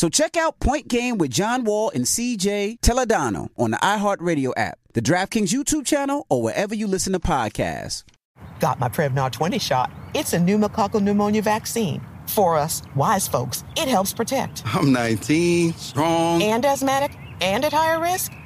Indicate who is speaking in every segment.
Speaker 1: So check out Point Game with John Wall and CJ Toledano on the iHeartRadio app, the DraftKings YouTube channel, or wherever you listen to podcasts.
Speaker 2: Got my Prevnar 20 shot. It's a pneumococcal pneumonia vaccine. For us, wise folks, it helps protect.
Speaker 3: I'm 19, strong,
Speaker 2: and asthmatic, and at higher risk.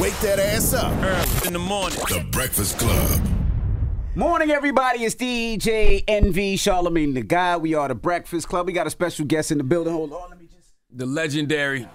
Speaker 4: Wake that ass up.
Speaker 5: Early in the morning.
Speaker 4: The Breakfast Club.
Speaker 1: Morning, everybody. It's DJ Envy Charlemagne the God. We are the Breakfast Club. We got a special guest in the building. Hold on, let me just.
Speaker 5: The legendary.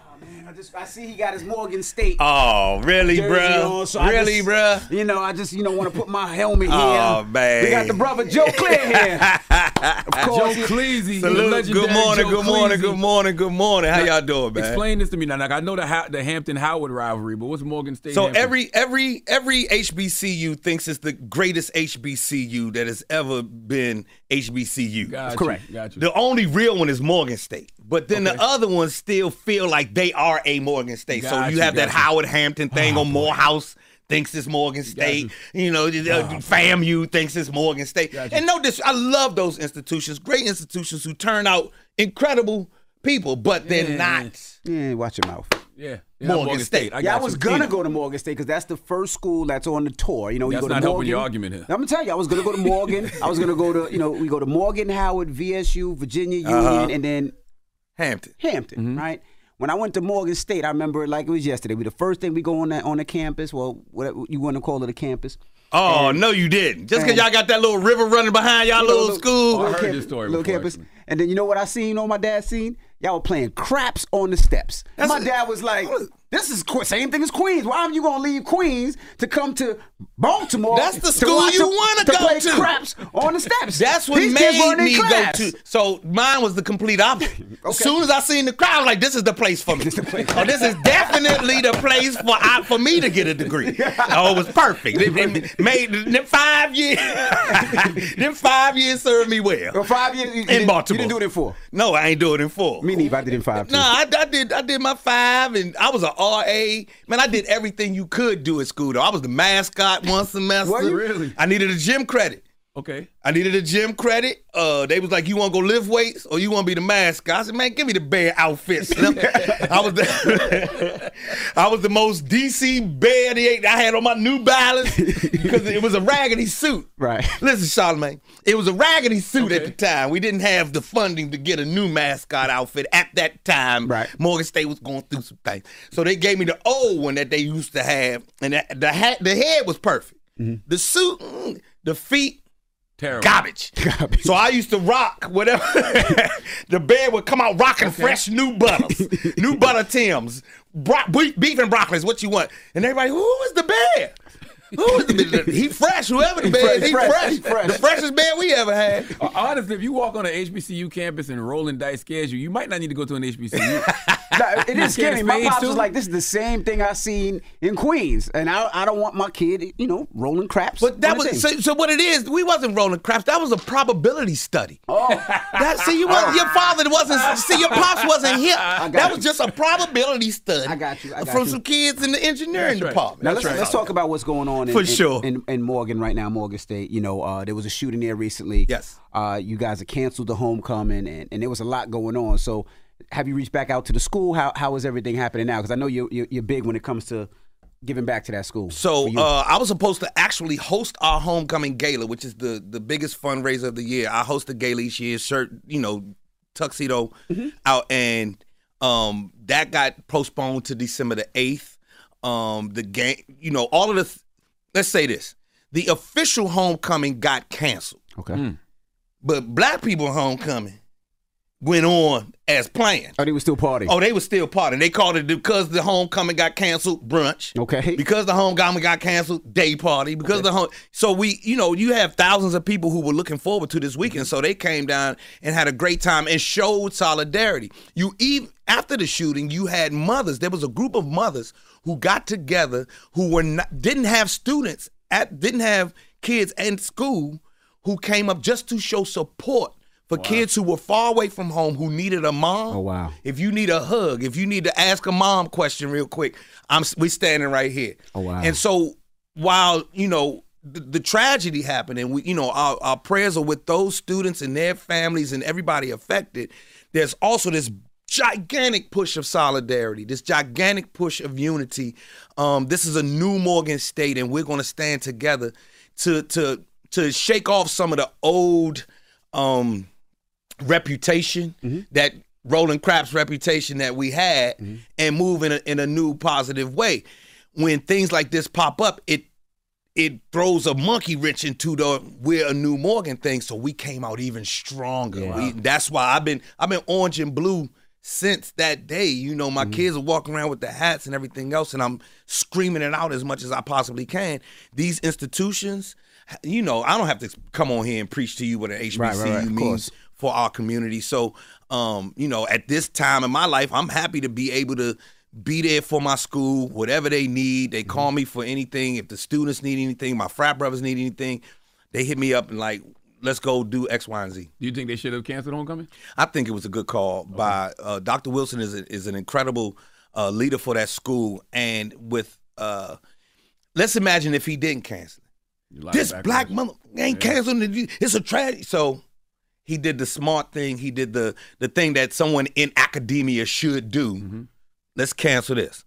Speaker 1: I just I see he got his Morgan State.
Speaker 5: Oh, really, bro?
Speaker 1: on, so
Speaker 5: really,
Speaker 1: just-
Speaker 5: bro?
Speaker 1: You know, I just you know want to put my helmet here.
Speaker 5: Oh, man.
Speaker 1: We got the brother Joe Clair here. Of course,
Speaker 5: Joe
Speaker 1: he-
Speaker 5: Cleasy.
Speaker 1: Salute.
Speaker 5: the legendary
Speaker 6: Good morning,
Speaker 5: Joe
Speaker 6: good morning,
Speaker 5: Cleasy.
Speaker 6: good morning, good morning. How y'all doing, man?
Speaker 5: Explain this to me now. Like I know the Ha- the Hampton Howard rivalry, but what's Morgan State?
Speaker 6: So
Speaker 5: Hampton?
Speaker 6: every every every HBCU thinks it's the greatest HBCU that has ever been HBCU.
Speaker 5: Got you,
Speaker 1: correct.
Speaker 5: Got you.
Speaker 6: The only real one is Morgan State, but then
Speaker 5: Okay.
Speaker 6: the other ones still feel like they are a Morgan State. so you
Speaker 5: you,
Speaker 6: have that
Speaker 5: you.
Speaker 6: Howard Hampton thing
Speaker 5: Oh,
Speaker 6: on
Speaker 5: boy.
Speaker 6: Morehouse. Thinks it's Morgan State, you, know. the- uh,
Speaker 5: Oh.
Speaker 6: FAMU thinks it's Morgan State, and no, this I love those institutions, great institutions who turn out incredible people, but they're
Speaker 5: Yeah.
Speaker 6: not.
Speaker 1: Yeah, watch your mouth.
Speaker 5: yeah, yeah,
Speaker 6: Morgan State.
Speaker 5: I
Speaker 1: yeah, I was
Speaker 5: you.
Speaker 1: gonna go to Morgan State because that's the first school that's on the tour. You know,
Speaker 5: That's
Speaker 1: you go
Speaker 5: not
Speaker 1: to
Speaker 5: helping
Speaker 1: Morgan.
Speaker 5: your argument here.
Speaker 1: I'm gonna tell you, I was gonna go to Morgan. I was gonna go to you know we go to Morgan, Howard, VSU, Virginia Union,
Speaker 6: Uh-huh.
Speaker 1: and then
Speaker 6: Hampton.
Speaker 1: Hampton,
Speaker 5: Mm-hmm.
Speaker 1: right? When I went to Morgan State, I remember it like it was yesterday. We the first thing we go on that on the campus. Well, whatever you want to call it, a campus.
Speaker 6: Oh
Speaker 1: And-
Speaker 6: no, you didn't. Just because y'all got that little river running behind y'all
Speaker 1: You know,
Speaker 6: little school.
Speaker 5: I heard
Speaker 1: campus-
Speaker 5: this story
Speaker 1: little
Speaker 5: before,
Speaker 1: campus.
Speaker 5: actually.
Speaker 1: And then you know what I seen on my dad's scene? Y'all were playing craps on the steps.
Speaker 6: That's
Speaker 1: my
Speaker 6: a-
Speaker 1: dad was like, This is qu- same thing as Queens. Why are you gonna leave Queens to come to Baltimore?
Speaker 6: That's the school
Speaker 1: watch
Speaker 6: you want to
Speaker 1: to
Speaker 6: go
Speaker 1: play
Speaker 6: to.
Speaker 1: Craps on the steps.
Speaker 6: That's what
Speaker 1: These
Speaker 6: made me go to. So mine was the complete opposite. As soon as I seen the crowd, I was like, "This is the place for me. oh, this is definitely the place for I, for me to get a degree." Oh, it was perfect. It, it made them five years. them five years served me well.
Speaker 1: Well, five years you,
Speaker 6: in Baltimore.
Speaker 1: You didn't do it in four.
Speaker 6: No, I ain't doing it in four.
Speaker 1: Me neither. I did it in five. Too.
Speaker 6: No, I, I did. I did my five, and I was a RA. Man, I did everything you could do at school. Though I was the mascot one semester.
Speaker 5: Were you really?
Speaker 6: I needed a gym credit.
Speaker 5: Okay.
Speaker 6: I needed a gym credit. Uh, they was like, "You want to go lift weights, or you want to be the mascot?" I said, "Man, give me the bear outfits." I was the, I was the most DC bear the I had on my New Balance because it was a raggedy suit.
Speaker 1: Right.
Speaker 6: Listen, Charlemagne, it was a raggedy suit at the time. We didn't have the funding to get a new mascot outfit at that time. Right. Morgan State was going through some things, so they gave me the old one that they used to have, and that, the hat, the head was perfect. The suit, mm, the feet.
Speaker 5: Terrible.
Speaker 6: Garbage. So I used to rock whatever. the bear would come out rocking fresh new butters, new butter Tims, bro- beef beef and broccoli is what you want. And everybody, who is the bear? Who is the He fresh, whoever the bear is, he
Speaker 5: fresh,
Speaker 6: fresh.
Speaker 5: fresh.
Speaker 6: The freshest bear we ever had.
Speaker 5: Honestly, if you walk on an HBCU campus and rolling dice scares you, you might not need to go to an HBCU.
Speaker 1: No, it
Speaker 5: You
Speaker 1: is scary.
Speaker 5: scared
Speaker 1: My pops
Speaker 5: too?
Speaker 1: was like, "This is the same thing I seen in Queens, and I, I don't want my kid, you know, rolling craps."
Speaker 6: But that was so, so. What it is, we wasn't rolling craps. That was a probability study. Oh, that see, you was your father wasn't. See, your pops wasn't here. That
Speaker 1: you.
Speaker 6: was just a probability study.
Speaker 1: I got you. I got
Speaker 6: from
Speaker 1: you.
Speaker 6: some kids in the engineering department.
Speaker 1: Now let's, let's talk about what's going on in,
Speaker 6: For
Speaker 1: in-
Speaker 6: sure.
Speaker 1: in, in Morgan right now, Morgan State. You know, uh, there was a shooting there recently.
Speaker 6: Yes.
Speaker 1: Uh, you guys have canceled the homecoming, and, and there was a lot going on. So, have you reached back out to the school? How how is everything happening now? Because I know you're, you're you're big when it comes to giving back to that school.
Speaker 6: So uh, I was supposed to actually host our homecoming gala, which is the the biggest fundraiser of the year. I host the gala each year, shirt, you know, tuxedo
Speaker 1: Mm-hmm.
Speaker 6: out, and um, that got postponed to December the eighth. Um, the game, you know, all of the. th- let's say this: the official homecoming got canceled,
Speaker 1: okay.
Speaker 6: but Black people homecoming went on as planned.
Speaker 1: Oh, they were still partying.
Speaker 6: Oh, they were still partying. They called it because the homecoming got canceled, brunch.
Speaker 1: Okay.
Speaker 6: Because the homecoming got canceled, day party. Because the home, so we, you know, you have thousands of people who were looking forward to this weekend. Mm-hmm. So they came down and had a great time and showed solidarity. You even after the shooting, you had mothers. There was a group of mothers who got together who were not didn't have students at didn't have kids in school who came up just to show support for kids who were far away from home who needed a mom.
Speaker 1: Oh wow.
Speaker 6: If you need a hug, if you need to ask a mom question real quick, I'm we standing right here.
Speaker 1: Oh wow.
Speaker 6: And so while you know the, the tragedy happened, and we you know our, our prayers are with those students and their families and everybody affected. There's also this gigantic push of solidarity, this gigantic push of unity. Um, this is a new Morgan State, and we're going to stand together to to to shake off some of the old. Um, reputation mm-hmm. that Roland Craps reputation that we had mm-hmm. and move in a, in a new positive way. When things like this pop up, it it throws a monkey wrench into the we're a new Morgan thing. So we came out even stronger. We, that's why I've been I've been orange and blue since that day. You know, my mm-hmm. kids are walking around with the hats and everything else, and I'm screaming it out as much as I possibly can. These institutions, you know, I don't have to come on here and preach to you what an HBCU
Speaker 1: Right, right, right,
Speaker 6: means. For our community. So, um, you know, at this time in my life, I'm happy to be able to be there for my school, whatever they need. They call me for anything. If the students need anything, my frat brothers need anything, they hit me up and like, let's go do X, Y, and Z.
Speaker 5: Do you think they should have canceled homecoming?
Speaker 6: I think it was a good call by uh, Dr. Wilson is a, is an incredible uh, leader for that school, and with uh, let's imagine if he didn't cancel it.
Speaker 5: lot of
Speaker 6: This black mother ain't canceling it. It's a tragedy. So he did the smart thing. He did the the thing that someone in academia should do.
Speaker 5: Mm-hmm.
Speaker 6: Let's cancel this.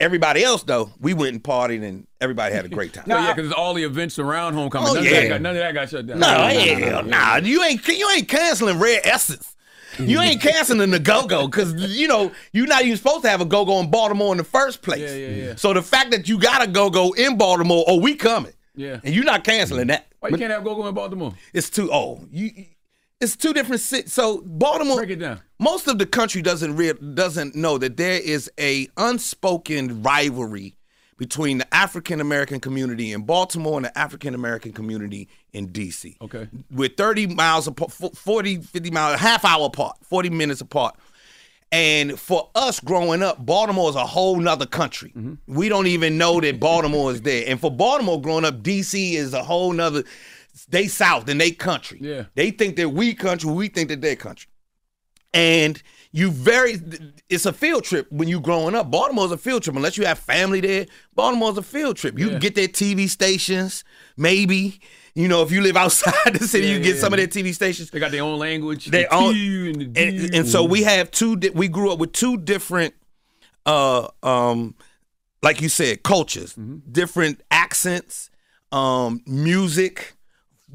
Speaker 6: Everybody else though, we went and partied and everybody had a great time.
Speaker 5: No, yeah, because all the events around homecoming.
Speaker 6: Oh,
Speaker 5: none, of
Speaker 6: yeah.
Speaker 5: that got, none of that got shut down.
Speaker 6: No, hell, nah. You ain't you ain't canceling Red Essence. You ain't canceling the go go because you know you're not even supposed to have a go go in Baltimore in the first place.
Speaker 5: Yeah, yeah, yeah.
Speaker 6: So the fact that you got a go go in Baltimore, oh, we coming,
Speaker 5: Yeah.
Speaker 6: and you're not canceling that.
Speaker 5: Why you can't have go-go in Baltimore?
Speaker 6: It's too old. You It's two different cities. So Baltimore.
Speaker 5: Break it down.
Speaker 6: Most of the country doesn't real doesn't know that there is a unspoken rivalry between the African American community in Baltimore and the African American community in DC.
Speaker 5: Okay.
Speaker 6: We're 30 miles apart, 40, 50 miles, half hour apart, 40 minutes apart. And for us growing up, Baltimore is a whole nother country. Mm-hmm. We don't even know that Baltimore is there. And for Baltimore growing up, DC is a whole nother. They South and they country.
Speaker 5: Yeah.
Speaker 6: They think that we country, we think that they country. And you very, it's a field trip when you growing up. Baltimore's a field trip unless you have family there. Baltimore's a field trip. You
Speaker 5: Yeah.
Speaker 6: get their TV stations, maybe. You know, if you live outside the city,
Speaker 5: Yeah,
Speaker 6: you get
Speaker 5: yeah,
Speaker 6: some of their TV stations.
Speaker 5: They got their own language.
Speaker 6: They
Speaker 5: the
Speaker 6: own-
Speaker 5: and the
Speaker 6: and, and so we have two. di- We grew up with two different, uh, um, like you said, cultures,
Speaker 5: Mm-hmm.
Speaker 6: different accents, um, music,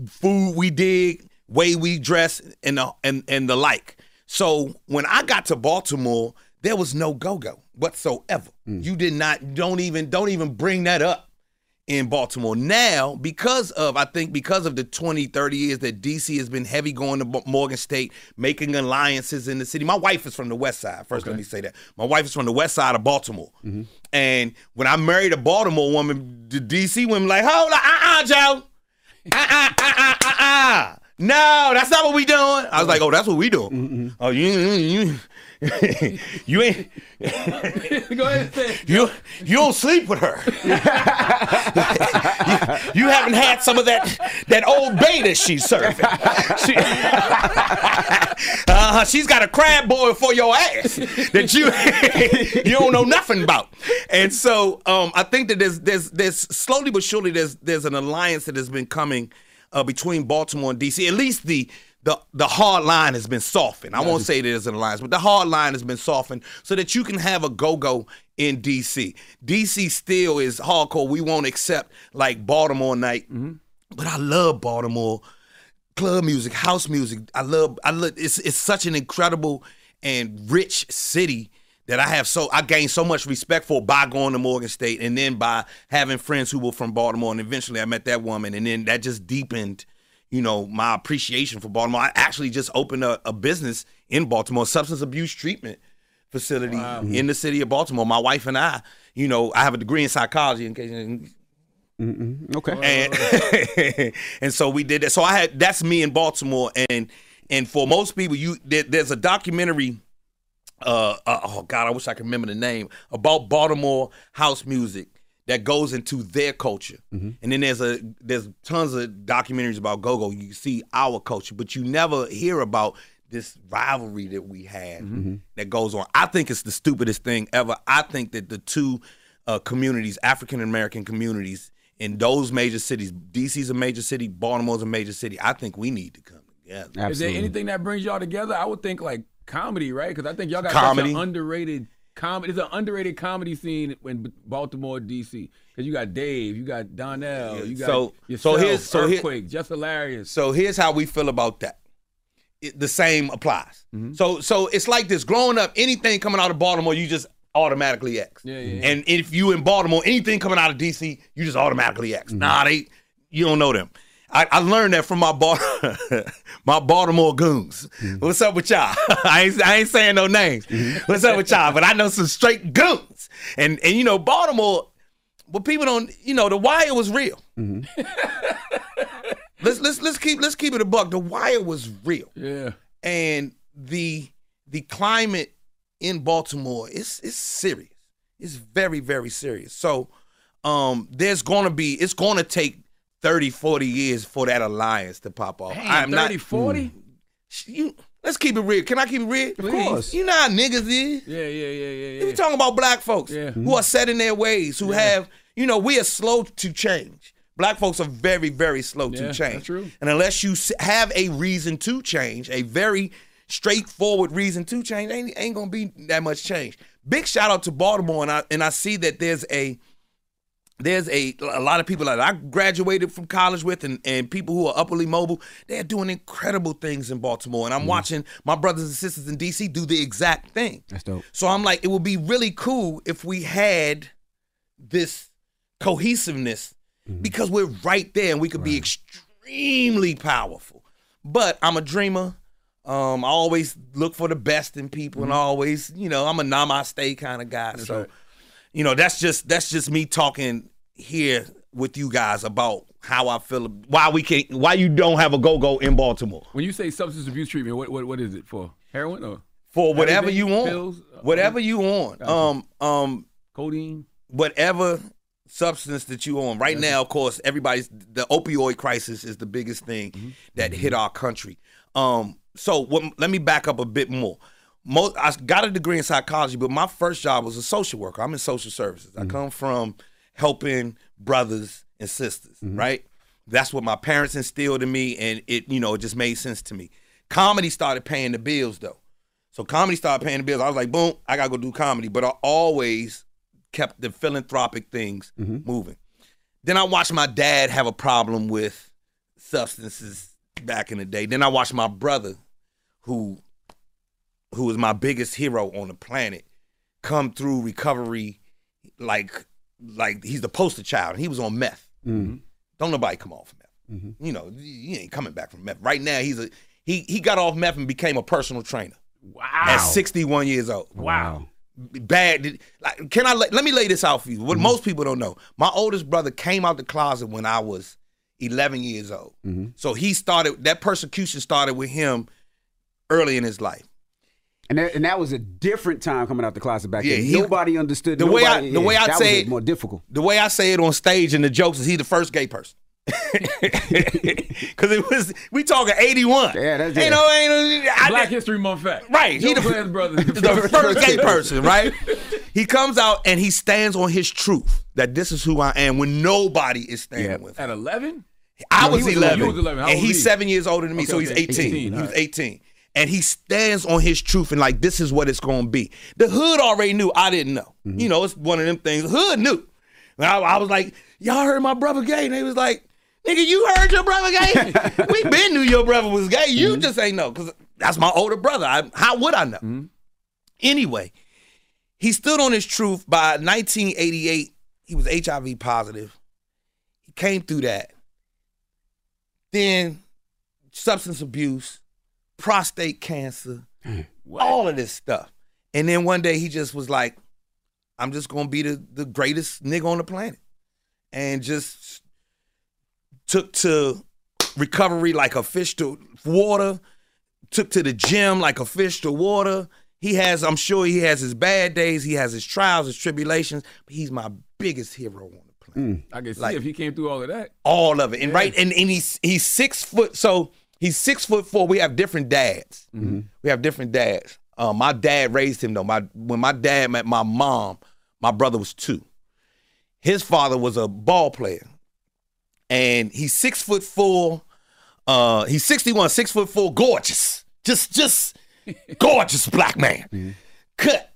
Speaker 6: food we dig, way we dress, and the and and the like. So when I got to Baltimore, there was no go go whatsoever. Mm. You did not. Don't even. Don't even bring that up in Baltimore. Now, because of, I think, because of the 20, 30 years that DC has been heavy going to Morgan State, making alliances in the city. My wife is from the west side. First, let me say that. My wife is from the west side of Baltimore. Mm-hmm. And when I married a Baltimore woman, the DC women like, hold on, uh-uh, Joe. Uh-uh, uh-uh, uh-uh. No, that's not what we doing. I was like, oh, that's what we doing. Oh, you, you, you, you ain't.
Speaker 5: Go ahead and say. it.
Speaker 6: You you don't sleep with her. you, you haven't had some of that that old that she's serving. She, uh, she's got a crab boil for your ass that you you don't know nothing about. And so um, I think that there's there's there's slowly but surely there's there's an alliance that has been coming uh, between Baltimore and DC. At least the the the hard line has been softened. I won't say there's an alliance, but the hard line has been softened so that you can have a go go in DC. DC still is hardcore. We won't accept like Baltimore night, mm-hmm. but I love Baltimore club music, house music. I love. I love. It's it's such an incredible and rich city that I have so I gained so much respect for by going to Morgan State and then by having friends who were from Baltimore and eventually I met that woman and then that just deepened you know my appreciation for Baltimore. I actually just opened a, a business in Baltimore, substance abuse treatment facility in the city of Baltimore. My wife and I, you know, I have a degree in psychology in case
Speaker 1: Okay.
Speaker 6: and and so we did that. So I had that's me in Baltimore, and and for most people, you there, there's a documentary. Uh, uh, oh God, I wish I could remember the name about Baltimore house music that goes into their culture, mm-hmm. and then there's a there's tons of documentaries about go-go. You see our culture, but you never hear about this rivalry that we had mm-hmm. mm-hmm. that goes on. I think it's the stupidest thing ever. I think that the two uh, communities, African American communities in those major cities, DC's a major city, Baltimore's a major city. I think we need to come together.
Speaker 5: Is there anything that brings y'all together? I would think like comedy, right? Because I think y'all got
Speaker 6: Comedy.
Speaker 5: such an underrated comedy. It's an underrated comedy scene in Baltimore, DC. Because you got Dave, you got Donnell, you got
Speaker 6: So-
Speaker 5: yourself,
Speaker 6: so here's- so here-
Speaker 5: Earthquake, just hilarious.
Speaker 6: So here's how we feel about that. It, the same applies. Mm-hmm. So so it's like this. Growing up, anything coming out of Baltimore, you just automatically X.
Speaker 5: Yeah, yeah, yeah.
Speaker 6: And if you in Baltimore, anything coming out of DC, you just automatically X. Mm-hmm. Nah, they you don't know them. I, I learned that from my my Baltimore goons. Mm-hmm. What's up with y'all? I ain't, I ain't saying no names. Mm-hmm. What's up with y'all? But I know some straight goons. And and you know Baltimore, but people don't. You know the wire was real. Mm-hmm. let's let's let's keep let's keep it a buck. The wire was real,
Speaker 5: Yeah.
Speaker 6: and the the climate in Baltimore is is serious. It's very very serious. So um, there's gonna be it's gonna take 30, 40 years for that alliance to pop off.
Speaker 5: Damn, 30, 40? Mm.
Speaker 6: You let's keep it real. Can I keep it real?
Speaker 5: Of course.
Speaker 6: You know how niggas is.
Speaker 5: Yeah, yeah, yeah, yeah, yeah.
Speaker 6: We talking about black folks
Speaker 5: Yeah.
Speaker 6: who are set in their ways, who have, you know, we are slow to change. Black folks are very, very slow
Speaker 5: Yeah,
Speaker 6: to
Speaker 5: that's
Speaker 6: change.
Speaker 5: true.
Speaker 6: And unless you have a reason to change, a very straightforward reason to change, ain't, ain't gonna be that much change. Big shout out to Baltimore, and I and I see that there's a there's a, a lot of people that I graduated from college with and, and people who are upperly mobile, they're doing incredible things in Baltimore. And I'm mm-hmm. watching my brothers and sisters in DC do the exact thing.
Speaker 1: That's dope.
Speaker 6: So I'm like, it would be really cool if we had this cohesiveness mm-hmm. because we're right there and we could be extremely powerful. but I'm a dreamer. Um, I always look for the best in people, and I always, you know, I'm a namaste kind of guy. so,
Speaker 5: right.
Speaker 6: you know, that's just that's just me talking here with you guys about how I feel, why we can't, why you don't have a go go in Baltimore
Speaker 5: When you say substance abuse treatment, what what, what is it for? Heroin or
Speaker 6: for whatever you want,
Speaker 5: Pills?
Speaker 6: whatever you want. Um, um,
Speaker 5: codeine?
Speaker 6: whatever substance that you on right now of course everybody's the opioid crisis is the biggest thing
Speaker 5: Mm-hmm.
Speaker 6: that hit our country um so what, let me back up a bit more most i got a degree in psychology but my first job was a social worker i'm in social services
Speaker 5: Mm-hmm.
Speaker 6: i come from helping brothers and sisters
Speaker 5: Mm-hmm.
Speaker 6: right that's what my parents instilled in me and it you know it just made sense to me comedy started paying the bills though so comedy started paying the bills i was like boom i gotta go do comedy but i always kept the philanthropic things moving. Then I watched my dad have a problem with substances back in the day. Then I watched my brother, who who was my biggest hero on the planet, come through recovery like like he's the poster child. and He was on meth. Mm-hmm. Don't nobody come off meth. Mm-hmm. You know, he ain't coming back from meth. Right now, he's a he he got off meth and became a personal trainer
Speaker 5: Wow.
Speaker 6: at 61 years old
Speaker 5: Wow.
Speaker 6: bad. Like, can I let, let me lay this out for you? What mm-hmm. most people don't know. My oldest brother came out the closet when I was 11 years old. So he started that persecution started with him early in his life.
Speaker 1: And that, and that was a different time coming out the closet back
Speaker 6: Yeah,
Speaker 1: then.
Speaker 6: he-
Speaker 1: Nobody understood.
Speaker 6: the way I-
Speaker 1: nobody-
Speaker 6: the way I say it-
Speaker 1: more difficult.
Speaker 6: The way I say it on stage and the jokes is he the first gay person. Cause it was we talking 81.
Speaker 1: Yeah, that's
Speaker 6: ain't
Speaker 1: it.
Speaker 6: no ain't I,
Speaker 5: Black History Month fact.
Speaker 6: Right, he
Speaker 5: Joe
Speaker 6: the-
Speaker 5: Glenn's brother.
Speaker 6: the first gay person, right? He comes out and he stands on his truth that this is who I am when nobody is standing
Speaker 1: Yeah.
Speaker 6: with. Him.
Speaker 5: At 11?
Speaker 6: I
Speaker 5: No,
Speaker 6: was,
Speaker 5: he was
Speaker 6: 11,
Speaker 5: 11. You was 11. How
Speaker 6: and he's
Speaker 5: he?
Speaker 6: seven years older than me,
Speaker 5: Okay,
Speaker 6: so he's
Speaker 5: okay.
Speaker 6: 18.
Speaker 5: 18,
Speaker 6: He
Speaker 5: all
Speaker 6: was
Speaker 5: right.
Speaker 6: 18, and he stands on his truth and like this is what it's going to be. The hood already knew. I didn't know.
Speaker 5: Mm-hmm.
Speaker 6: You know, it's one of them things. The hood knew. And I, I was like, y'all heard my brother gay, and they was like, nigga, you heard your brother gay? we been knew your brother was gay. You
Speaker 5: Mm-hmm.
Speaker 6: just ain't know because that's my older brother. I, how would I know?
Speaker 5: Mm-hmm.
Speaker 6: Anyway, he stood on his truth by 1988. He was HIV positive. He came through that. Then substance abuse, prostate cancer, mm. all of this stuff. And then one day he just was like, I'm just gonna be the, the greatest nigga on the planet. And just took to recovery like a fish to water, took to the gym like a fish to water. He has, I'm sure he has his bad days, he has his trials, his tribulations, but he's my biggest hero on the planet. Mm.
Speaker 5: I can see
Speaker 6: Like-
Speaker 5: if he came through all of that.
Speaker 6: All of it. And right, and, and he's he's six foot, so he's six foot four. We have different dads. We have different dads. Um, my dad raised him though. My when my dad met my mom, my brother was two. His father was a ball player. And he's six foot four. Uh, he's 61, six foot four, gorgeous. Just just gorgeous black man. Cut.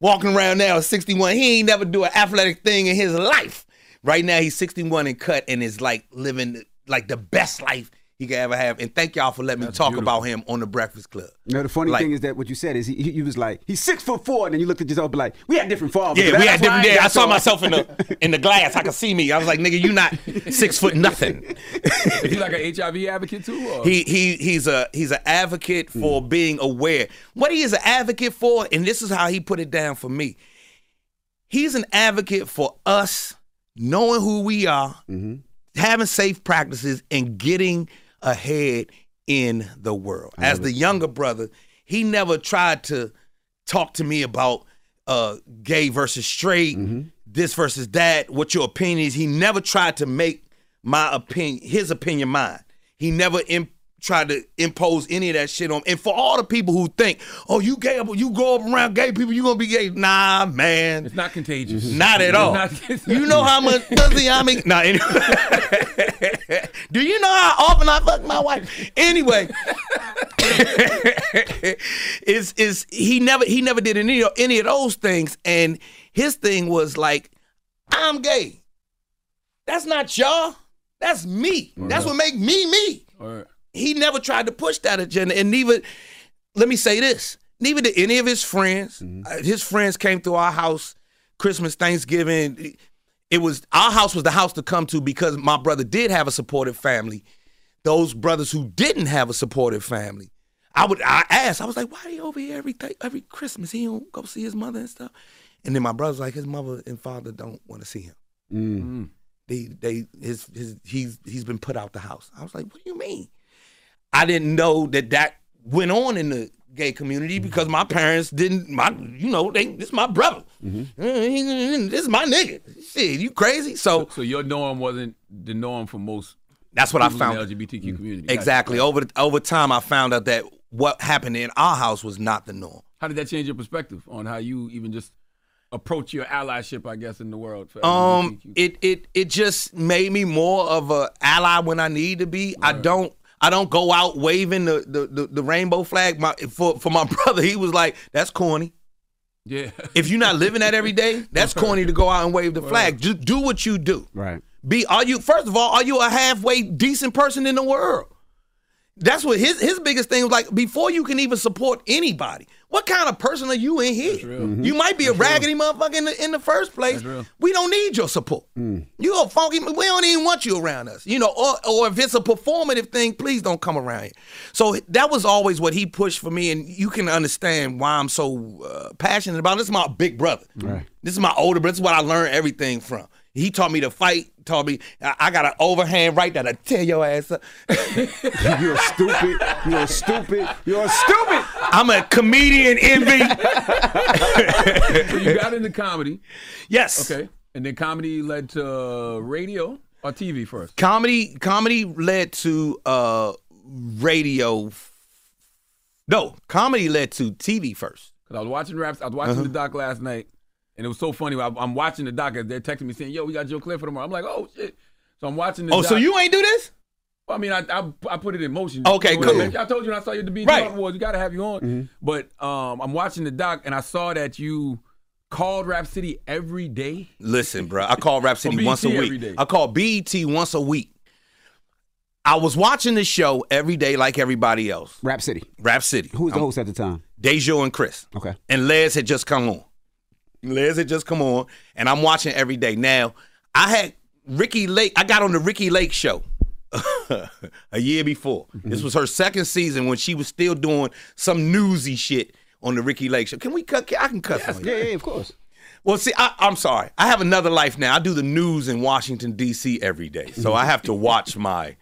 Speaker 6: Walking around now at 61. He ain't never do an athletic thing in his life. Right now he's 61 and cut and is like living like the best life he could ever have. And thank y'all for letting me talk about him on the Breakfast Club.
Speaker 1: You know, the funny
Speaker 6: Like-
Speaker 1: thing is that what you said is he, he, he was like, he's six foot four, and then you looked at yourself and be like, we had different fathers.
Speaker 6: Yeah, we had different.
Speaker 1: ain't
Speaker 6: Yeah, I saw
Speaker 1: so-
Speaker 6: myself in the in the glass. I could see me. I was like, nigga, you not six foot nothing.
Speaker 5: Is he like an HIV advocate too? Or?
Speaker 6: He he he's a he's an advocate for hmm. being aware. What he is an advocate for, and this is how he put it down for me. He's an advocate for us knowing who we are, mm-hmm. having safe practices, and getting ahead in the world. As the younger brother, he never tried to talk to me about uh, gay versus straight, this versus that, what your opinion is. He never tried to make my opinion, his opinion, mine. He never im- tried to impose any of that shit on. And for all the people who think, oh, you gay, you grow up around gay people, you gonna be gay. Nah, man.
Speaker 5: It's not contagious.
Speaker 6: Not at
Speaker 5: It's
Speaker 6: all.
Speaker 5: not-
Speaker 6: you know how much pussy I mean? Nah, anyway. Do you know how often I fuck my wife? Anyway, is is he never he never did any any of those things, and his thing was like, I'm gay. That's not y'all. That's me. That's what make me me.
Speaker 5: All right.
Speaker 6: He never tried to push that agenda, and neither. Let me say this: neither did any of his friends. Uh, His friends came to our house, Christmas, Thanksgiving. It was our house was the house to come to because my brother did have a supportive family. those brothers who didn't have a supportive family, I would I asked, I was like, why are he over here every th- every Christmas? He don't go see his mother and stuff. And then my brother's like, his mother and father don't want to see him.
Speaker 5: Mm.
Speaker 6: They they his his he's he's been put out the house. I was like, what do you mean? I didn't know that that went on in the gay community because my parents didn't. My you know they this is my brother. Uh, This is my nigga. Shit, you crazy? So
Speaker 5: So your norm wasn't the norm for most.
Speaker 6: That's what I
Speaker 5: people in
Speaker 6: found.
Speaker 5: the LGBTQ community. Gotcha.
Speaker 6: exactly over over time, I found out that what happened in our house was not the norm.
Speaker 5: How did that change your perspective on how you even just approach your allyship? I guess in the world. For
Speaker 6: Um, it it it just made me more of a ally when I need to be. I don't I don't go out waving the the, the, the rainbow flag. My for for my brother, he was like, "That's corny."
Speaker 5: yeah.
Speaker 6: If you're not living that every day, that's corny to go out and wave the flag. Just do what you do.
Speaker 1: Right.
Speaker 6: Be are you first of all, are you a halfway decent person in the world? That's what his his biggest thing was like before you can even support anybody. What kind of person are you in here? You might be a raggedy motherfucker in the in the first place. We don't need your support. You a funky we don't even want you around us. You know, or or if it's a performative thing, please don't come around here. So that was always what he pushed for me, and you can understand why I'm so uh, passionate about. it. This is my big brother.
Speaker 1: Right.
Speaker 6: This is my older brother. This is what I learned everything from. He taught me to fight. Taught me I, I got an overhand right that'll tear your ass up.
Speaker 1: You're stupid. You're stupid. You're stupid.
Speaker 6: I'm a comedian envy.
Speaker 5: so you got into comedy.
Speaker 6: Yes.
Speaker 5: Okay. And then comedy led to radio or TV first.
Speaker 6: Comedy comedy led to uh radio. No, comedy led to TV first.
Speaker 5: Because I was watching raps. I was watching
Speaker 6: Uh-huh.
Speaker 5: the doc last night, and it was so funny. I, I'm watching the doc, they're texting me saying, "Yo, we got Joe Clair for tomorrow." I'm like, "Oh shit!" So I'm watching the. Doc.
Speaker 6: Oh, so you ain't do this?
Speaker 5: Well, I mean, I, I I put it in motion.
Speaker 6: Okay,
Speaker 5: You know,
Speaker 6: cool.
Speaker 5: I told you when I saw you at the BET
Speaker 6: Right.
Speaker 5: Awards, you got to have you on. But um, I'm watching the doc, and I saw that you called Rap City every day.
Speaker 6: Listen, bro. I call Rap City once a week.
Speaker 5: day.
Speaker 6: I call BET once a week. I was watching the show every day like everybody else.
Speaker 1: Rap City.
Speaker 6: Rap City.
Speaker 1: Who was the
Speaker 6: I'm-
Speaker 1: host at the time?
Speaker 6: DeJour and Chris.
Speaker 1: Okay.
Speaker 6: And Les had just come on. Les had just come on, and I'm watching every day. Now, I had Ricki Lake. I got on the Ricki Lake show a year before. Mm-hmm. This was her second season when she was still doing some newsy shit on the Ricki Lake show. Can we cut? I can cuss. on
Speaker 1: Yeah, yeah, of course.
Speaker 6: Well, see, I, I'm sorry. I have another life now. I do the news in Washington D.C. every day, so mm-hmm. I have to watch my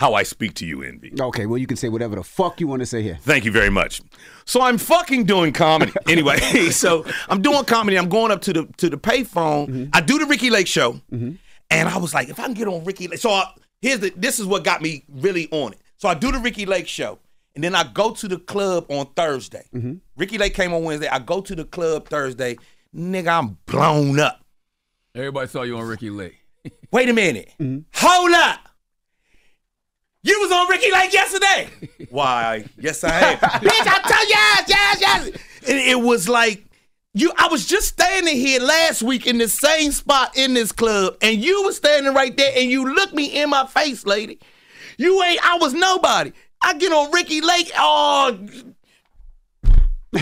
Speaker 6: how I speak to you, Envy.
Speaker 1: Okay, well, you can say whatever the fuck you want to say here.
Speaker 6: Thank you very much. So I'm fucking doing comedy anyway. so I'm doing comedy. I'm going up to the to the payphone. Mm-hmm. I do the Ricki Lake show, mm-hmm. and I was like, if I can get on Ricki Lake, so I, here's the. This is what got me really on it. So I do the Ricki Lake show, and then I go to the club on Thursday. Mm-hmm. Ricki Lake came on Wednesday. I go to the club Thursday. Nigga, I'm blown up.
Speaker 5: Everybody saw you on Ricki Lake.
Speaker 6: Wait a minute. Hold up. You was on Ricki Lake yesterday. Why? Yes, I am. Bitch, I tell you, yes, yes, yes. And it was like you. I was just standing here last week in the same spot in this club, and you was standing right there, and you looked me in my face, lady. You ain't. I was nobody. I get on Ricki Lake. Oh. you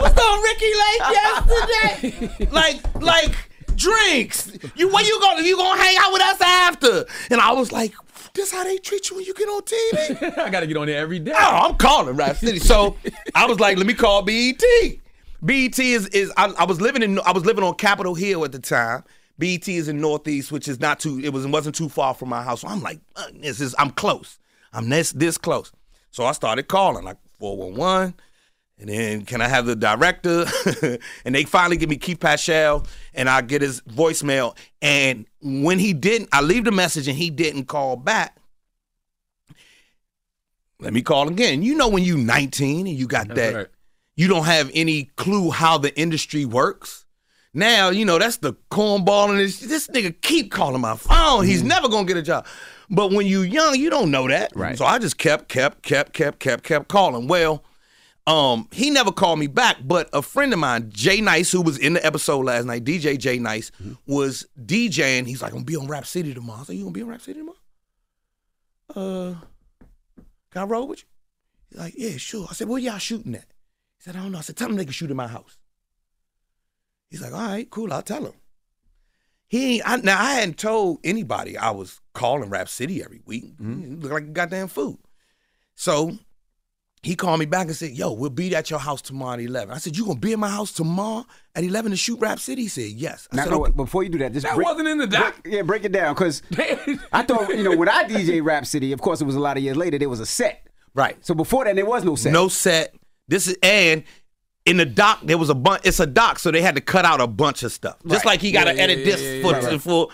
Speaker 6: was on Ricki Lake yesterday. like, like drinks. You where you going? You gonna hang out with us after? And I was like, this how they treat you when you get on TV?
Speaker 5: I got to get on there every day.
Speaker 6: Oh, I'm calling Rap City. So I was like, let me call BET. BET is is I, I was living in I was living on Capitol Hill at the time. BET is in Northeast, which is not too it was wasn't too far from my house. So I'm like, this is I'm close. I'm this this close. So I started calling like 411. And then can I have the director? and they finally give me Keith Paschal and I get his voicemail. And when he didn't, I leave the message and he didn't call back. Let me call again. You know when you 19 and you got
Speaker 5: That's
Speaker 6: that,
Speaker 5: right.
Speaker 6: you don't have any clue how the industry works. Now, you know, that's the cornball and this, this nigga keep calling my phone. He's mm-hmm. never gonna get a job. But when you young, you don't know that.
Speaker 1: Right.
Speaker 6: So I just kept, kept, kept, kept, kept, kept calling. Well, um, he never called me back, but a friend of mine, Jay Nice, who was in the episode last night, DJ Jay Nice, was DJing. He's like, I'm gonna be on Rap City tomorrow. I said, You gonna be on Rap City tomorrow? Uh, can I roll with you? He's like, Yeah, sure. I said, Where y'all shooting at? He said, I don't know. I said, Tell them they can shoot in my house. He's like, All right, cool, I'll tell him. he ain't, I, now I hadn't told anybody I was calling Rap City every week.
Speaker 5: Mm-hmm.
Speaker 6: Looked like goddamn food. So he called me back and said, "Yo, we'll be at your house tomorrow at 11." I said, "You gonna be at my house tomorrow at 11 to shoot Rap City?" He said, "Yes." I
Speaker 1: Now,
Speaker 6: said,
Speaker 1: no,
Speaker 6: "Okay."
Speaker 1: before you do that, just
Speaker 5: That
Speaker 1: break,
Speaker 5: wasn't in the doc.
Speaker 1: break- yeah, break it down because I thought you know when I DJ Rap City, of course it was a lot of years later. There was a set,
Speaker 6: right?
Speaker 1: So before that, there was no set.
Speaker 6: No set. This is and in the doc there was a bunch. It's a doc, so they had to cut out a bunch of stuff. Just like he got to
Speaker 5: Yeah, yeah,
Speaker 6: edit
Speaker 5: yeah,
Speaker 6: this
Speaker 5: yeah,
Speaker 6: for,
Speaker 5: right.
Speaker 6: for.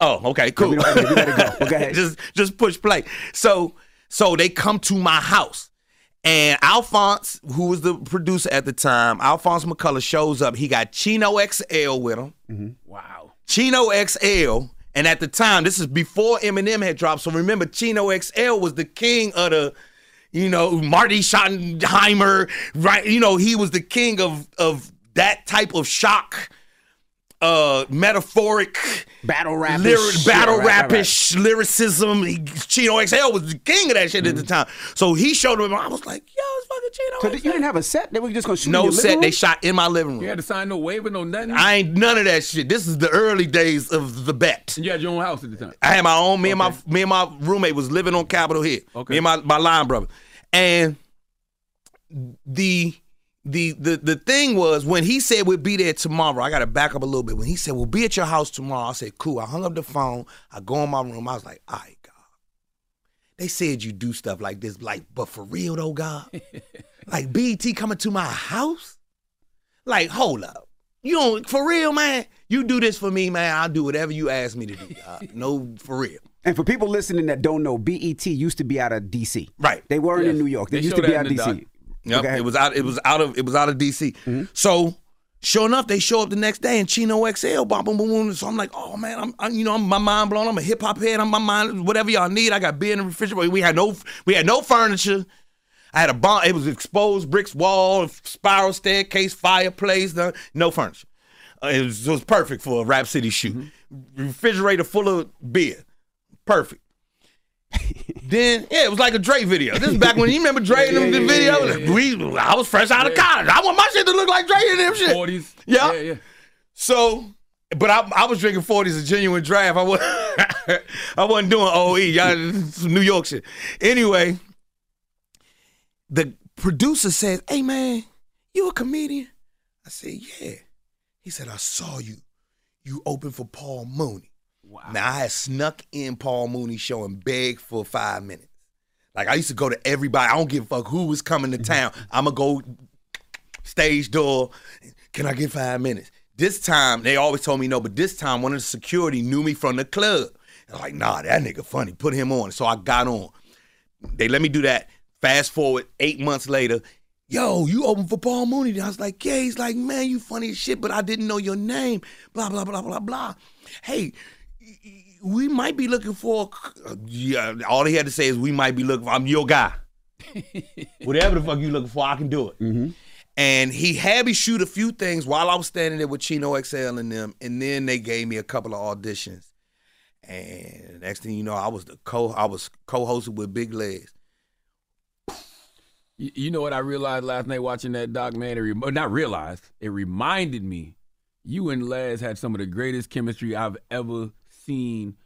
Speaker 6: Oh, okay, cool.
Speaker 1: we don't- we gotta go. okay.
Speaker 6: just just push play. So so they come to my house. And Alphonse, who was the producer at the time, Alphonse McCullough shows up. He got Chino XL with him. Mm-hmm.
Speaker 5: Wow.
Speaker 6: Chino XL. And at the time, this is before Eminem had dropped. So remember, Chino XL was the king of the, you know, Marty Schottenheimer, right? You know, he was the king of of that type of shock, uh, metaphoric
Speaker 1: battle rap,
Speaker 6: lyric, battle rapish lyricism. He, Chino XL was the king of that shit at the time. So he showed him. I was like, yo, it's fucking Chino.
Speaker 1: So you didn't have a set? They were just gonna shoot in
Speaker 6: no
Speaker 1: your
Speaker 6: set.
Speaker 1: living
Speaker 6: They shot in my living room.
Speaker 5: You had to sign no waiver, no nothing.
Speaker 6: I ain't none of that shit. This is the early days of the bet.
Speaker 5: And you had your own house at the time.
Speaker 6: I had my own. Me and my me and my roommate was living on Capitol Hill.
Speaker 5: Okay.
Speaker 6: Me and my my line brother, and the the the the thing was when he said we'll be there tomorrow. I got to back up a little bit. When he said we'll be at your house tomorrow, I said cool. I hung up the phone. I go in my room. I was like, all right, God. They said you do stuff like this, like, but for real though, God, like BT coming to my house. Like, hold up. You don't for real, man. You do this for me, man. I'll do whatever you ask me to do. God. no, for real.
Speaker 1: And for people listening that don't know, BET used to be out of DC.
Speaker 6: Right.
Speaker 1: They weren't in New York. They,
Speaker 5: They
Speaker 1: used to be out of DC.
Speaker 5: doc.
Speaker 6: Yep.
Speaker 1: Okay.
Speaker 6: It was out. It was out of. It was out of DC. So, sure enough, they show up the next day and Chino XL, boom, boom, boom, boom. So I'm like, oh man, I'm, I, you know, I'm my mind blown. I'm a hip hop head. I'm my mind, whatever y'all need. I got beer in the refrigerator. We had no, we had no furniture. I had a bond. It was exposed bricks wall, spiral staircase, fireplace. No, no furniture. Uh, it, was, it was perfect for a Rap City shoot. Refrigerator full of beer, perfect. Then yeah, it was like a Dre video. This is back when you remember Dre in them the video. We, I was fresh out of college. I want my shit to look like Dre and them shit.
Speaker 5: 40s.
Speaker 6: Yeah.
Speaker 5: Yeah, yeah.
Speaker 6: So, but I, I was drinking 40s a genuine draft. I was I wasn't doing OE. Y'all some New York shit. Anyway, the producer says, "Hey man, you a comedian?" I said, "Yeah." He said, "I saw you. You opened for Paul Mooney." Wow. Now I had snuck in Paul Mooney show and begged for five minutes. Like I used to go to everybody. I don't give a fuck who was coming to mm-hmm. town. I'ma go stage door. Can I get five minutes? This time they always told me no, but this time one of the security knew me from the club. They're like, nah, that nigga funny. Put him on. So I got on. They let me do that. Fast forward eight months later. Yo, you open for Paul Mooney. And I was like, yeah. He's like, man, you funny as shit, but I didn't know your name. Blah, blah, blah, blah, blah. Hey, we might be looking for. Yeah, all he had to say is we might be looking for. I'm your guy. Whatever the fuck you looking for, I can do it. Mm-hmm. And he had me shoot a few things while I was standing there with Chino XL and them, and then they gave me a couple of auditions. And next thing you know, I was the co I was co-hosted with Big Lez.
Speaker 5: You, you know what I realized last night watching that documentary? Not realized, it reminded me you and Les had some of the greatest chemistry I've ever seen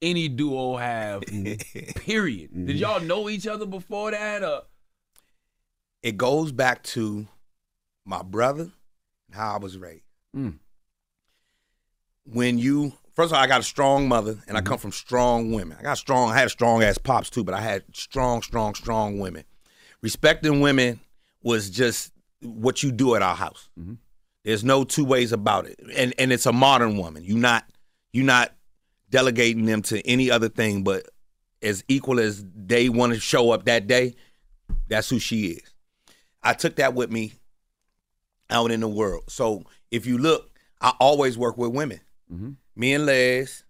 Speaker 5: any duo have. period. Did mm-hmm. y'all know each other before that? Or?
Speaker 6: It goes back to my brother and how I was raised.
Speaker 5: Mm.
Speaker 6: When you first of all, I got a strong mother and I mm-hmm. come from strong women. I got strong, I had strong ass pops too, but I had strong, strong, strong women. Respecting women was just what you do at our house. Mm-hmm. There's no two ways about it. And and it's a modern woman. You not you not delegating them to any other thing, but as equal as they want to show up that day, that's who she is. I took that with me out in the world. So if you look, I always work with women. Mm-hmm. Me and Les,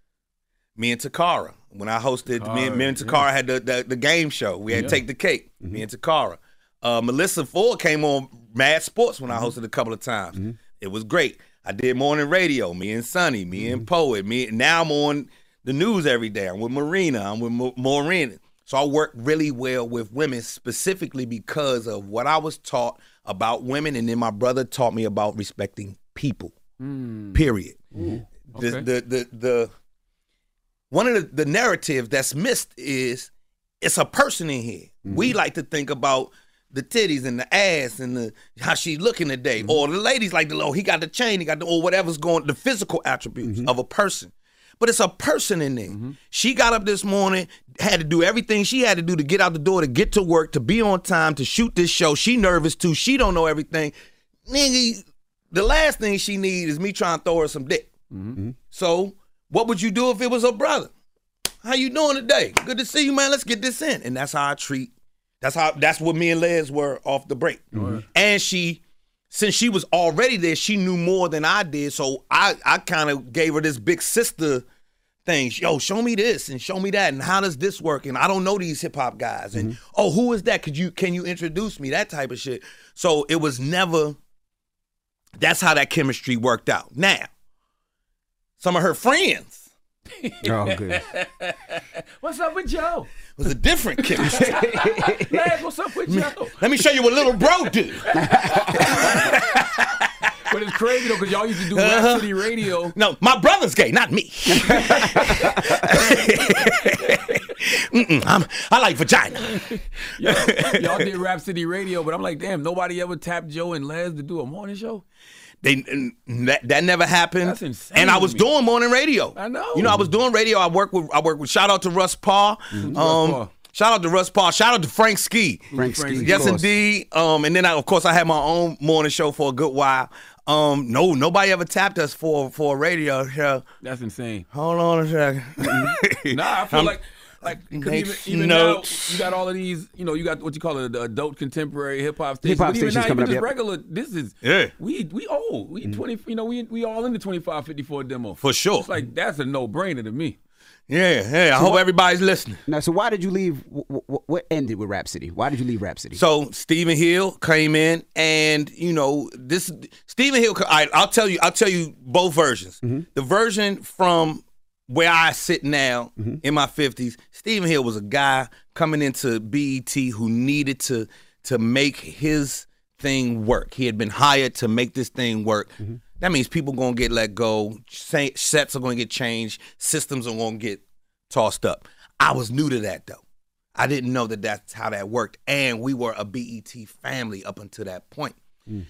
Speaker 6: me and Takara. When I hosted, me, and- me and
Speaker 5: Takara,
Speaker 6: Takara had the, the the game show. We had
Speaker 5: Yeah.
Speaker 6: Take the Cake. Me mm-hmm. and Takara. Uh, Melissa Ford came on Mad Sports when I mm-hmm. hosted a couple of times. It was great. I did morning radio. Me and Sonny. Me and mm-hmm. Poet. Me now I'm on the news every day. I'm with Marina. I'm with Ma- Maureen. So I work really well with women specifically because of what I was taught about women, and then my brother taught me about respecting people. Mm. Period. The,
Speaker 5: Okay.
Speaker 6: the the the one of the, the narratives that's missed is it's a person in here. We mm-hmm. like to think about the titties and the ass and the how she looking today, mm-hmm. or the ladies like the oh he got the chain, he got the or whatever's going the physical attributes mm-hmm. of a person. But it's a person in there. Mm-hmm. She got up this morning, had to do everything she had to do to get out the door, to get to work, to be on time, to shoot this show. She nervous too. She don't know everything. Nigga, the last thing she need is me trying to throw her some dick. So, what would you do if it was her brother? How you doing today? Good to see you, man. Let's get this in. And that's how I treat. That's how. That's what me and Les were off the break. And she, since she was already there, she knew more than I did. So I, I kind of gave her this big sister thing. Yo, show me this and show me that, and how does this work? And I don't know these hip hop guys. And mm-hmm. oh, who is that? Could you can you introduce me? That type of shit. So it was never. That's how that chemistry worked out. Now, some of her friends
Speaker 1: Oh, good.
Speaker 5: What's up with Joe?
Speaker 6: Was a different chemistry.
Speaker 5: Laz, what's up with Joe?
Speaker 6: Let me show you what little bro do.
Speaker 5: But it's crazy though, because y'all used to do
Speaker 6: Uh-huh.
Speaker 5: Rap City Radio.
Speaker 6: No, my brother's gay, not me. I'm, I like vagina.
Speaker 5: Y'all, y'all did Rap City Radio, but I'm like, damn, nobody ever tapped Joe and Lez to do a morning show.
Speaker 6: They that, that never happened.
Speaker 5: That's insane
Speaker 6: And I was
Speaker 5: me.
Speaker 6: doing morning radio.
Speaker 5: I know.
Speaker 6: You know, I was doing radio. I work with I work with shout out to Russ Parr. Um,
Speaker 5: Parr.
Speaker 6: Shout out to Russ Parr. Shout out to Frank Ski.
Speaker 1: Frank
Speaker 5: Frank
Speaker 1: Ski.
Speaker 5: Ski.
Speaker 6: Yes, indeed. Um, and then I, of course I had my own morning show for a good while. Um, no, nobody ever tapped us for for a radio show.
Speaker 5: That's insane.
Speaker 6: Hold on a second.
Speaker 5: Nah, I feel
Speaker 6: I'm-
Speaker 5: like like 'cause
Speaker 6: Make
Speaker 5: even, even now you got all of these, you know, you got what you call it, the adult contemporary hip hop stations.
Speaker 1: Hip-hop
Speaker 5: but even
Speaker 1: stations
Speaker 5: now,
Speaker 1: coming
Speaker 5: even
Speaker 1: up,
Speaker 5: just
Speaker 1: yep.
Speaker 5: regular, this is
Speaker 6: Yeah.
Speaker 5: we we old. We mm-hmm. twenty, you know, we we all in the twenty five fifty four demo
Speaker 6: For sure.
Speaker 5: It's like that's a no brainer to me.
Speaker 6: Yeah, yeah. I hope everybody's listening.
Speaker 1: Now, so why did you leave? What, what ended with Rap City? Why did you leave Rap City?
Speaker 6: So Stephen Hill came in, and you know this Stephen Hill. I, I'll tell you. I'll tell you both versions. Mm-hmm. The version from where I sit now mm-hmm. in my fifties. Stephen Hill was a guy coming into BET who needed to to make his thing work. He had been hired to make this thing work. Mm-hmm. That means people gonna get let go. Sets are gonna get changed. Systems are gonna get tossed up. I was new to that though. I didn't know that that's how that worked. And we were a BET family up until that point. Mm.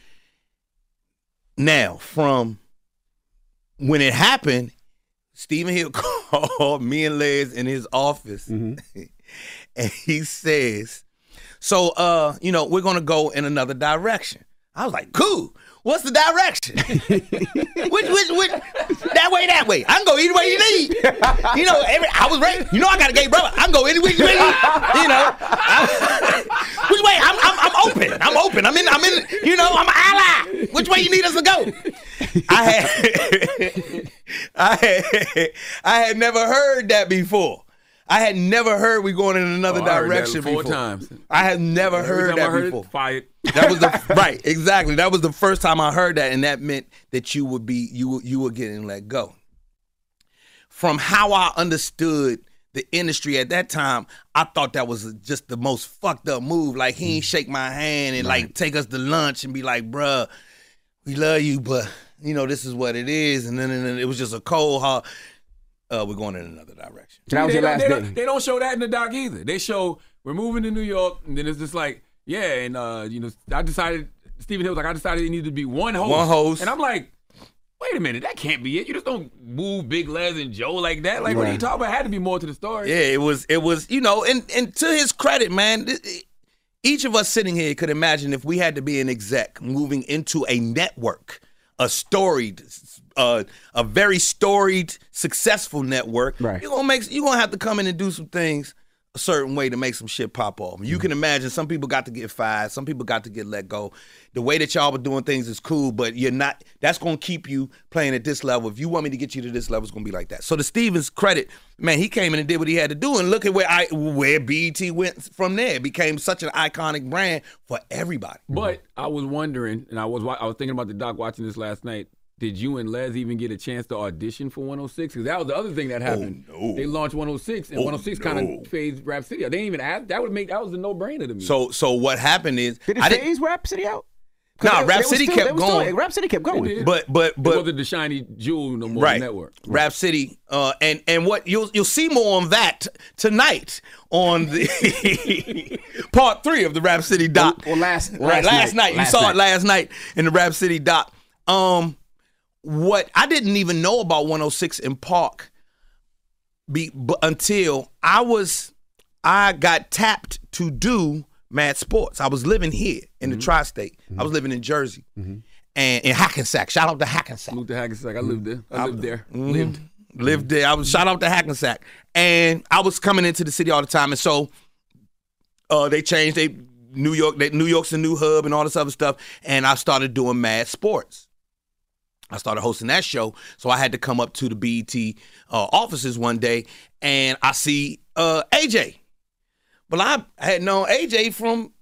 Speaker 6: Now, from when it happened, Stephen Hill called me and Lez in his office and he says, So, uh, you know, we're going to go in another direction. I was like, Cool. What's the direction? which, which, which, that way, that way. I can go either way you need. You know, every, I was ready. You know, I got a gay brother. I can go any way you need. You know, I- which way? I'm, I'm, I'm open. I'm open. I'm in. I'm in. You know, I'm an ally. Which way you need us to go? I had, I had, I had never heard that before. I had never heard we going in another
Speaker 5: Oh, I heard that
Speaker 6: direction
Speaker 5: four
Speaker 6: before.
Speaker 5: times.
Speaker 6: I had never
Speaker 5: Every
Speaker 6: heard that
Speaker 5: I heard
Speaker 6: before.
Speaker 5: it, fired.
Speaker 6: That was the right, exactly. That was the first time I heard that, and that meant that you would be you were- you were getting let go. From how I understood the industry at that time, I thought that was just the most fucked up move. Like he ain't mm. shake my hand and like take us to lunch and be like, "Bruh, we love you, but you know this is what it is." And then, and then it was just a cold hard. Uh, we're going in another direction.
Speaker 1: That was
Speaker 5: they,
Speaker 1: your
Speaker 5: don't,
Speaker 1: last
Speaker 5: they,
Speaker 1: day.
Speaker 5: don't, they don't show that in the doc either. They show we're moving to New York, and then it's just like, yeah, and uh, you know, I decided Stephen Hill was like, I decided it needed to be one host.
Speaker 6: One host.
Speaker 5: And I'm like, wait a minute, that can't be it. You just don't move Big Lez and Joe like that. Like, what are you
Speaker 1: Right.
Speaker 5: talking about? Had to be more to the story.
Speaker 6: Yeah, it was it was you know, and and to his credit, man, th- th- each of us sitting here could imagine if we had to be an exec moving into a network, a storied, uh, a very storied, successful network.
Speaker 1: Right.
Speaker 6: You're gonna make you're gonna have to come in and do some things a certain way to make some shit pop off. You mm. can imagine some people got to get fired, some people got to get let go. The way that y'all were doing things is cool, but you're not. That's gonna keep you playing at this level. If you want me to get you to this level, it's gonna be like that. So to Stevens' credit, man, he came in and did what he had to do, and look at where I where BET went from there. It became such an iconic brand for everybody.
Speaker 5: But I was wondering, and I was I was thinking about the doc watching this last night. Did you and Les even get a chance to audition for 106? Because that was the other thing that happened.
Speaker 6: no.
Speaker 5: They launched 106, and
Speaker 6: Oh,
Speaker 5: 106 kind of phased Rap City. out. They didn't even ask. That would make that was a no brainer to me.
Speaker 6: So so what happened is
Speaker 1: Did it
Speaker 6: I didn't.
Speaker 1: phase Rap City out?
Speaker 6: Nah,
Speaker 1: They-
Speaker 6: Rap City
Speaker 1: still-
Speaker 6: kept
Speaker 1: they was still-
Speaker 6: going.
Speaker 1: Rap City kept going.
Speaker 5: did.
Speaker 6: But but
Speaker 5: It
Speaker 6: but
Speaker 5: wasn't the shiny jewel no more
Speaker 6: right.
Speaker 5: network.
Speaker 6: Rap City, uh, and and what you'll you'll see more on that tonight on the part three of the Rap City doc.
Speaker 1: Well, or last-
Speaker 6: right
Speaker 1: last
Speaker 6: last
Speaker 1: night.
Speaker 6: night. You saw
Speaker 1: night.
Speaker 6: it last night in the Rap City doc. Um, what I didn't even know about 106 & Park, be but until I was I got tapped to do Mad Sports. I was living here in
Speaker 5: Mm-hmm.
Speaker 6: the tri-state. I was living in Jersey. And in Hackensack, shout out to Hackensack.
Speaker 5: Moved to Hackensack. I lived there. I lived there.
Speaker 6: Mhm.
Speaker 5: Lived.
Speaker 6: Lived there. I was shout out to Hackensack, and I was coming into the city all the time, and so uh, they changed. They New York. They, New York's a new hub and all this other stuff, and I started doing Mad Sports. I started hosting that show, so I had to come up to the BET uh, offices one day, and I see uh, AJ. Well, I had known AJ from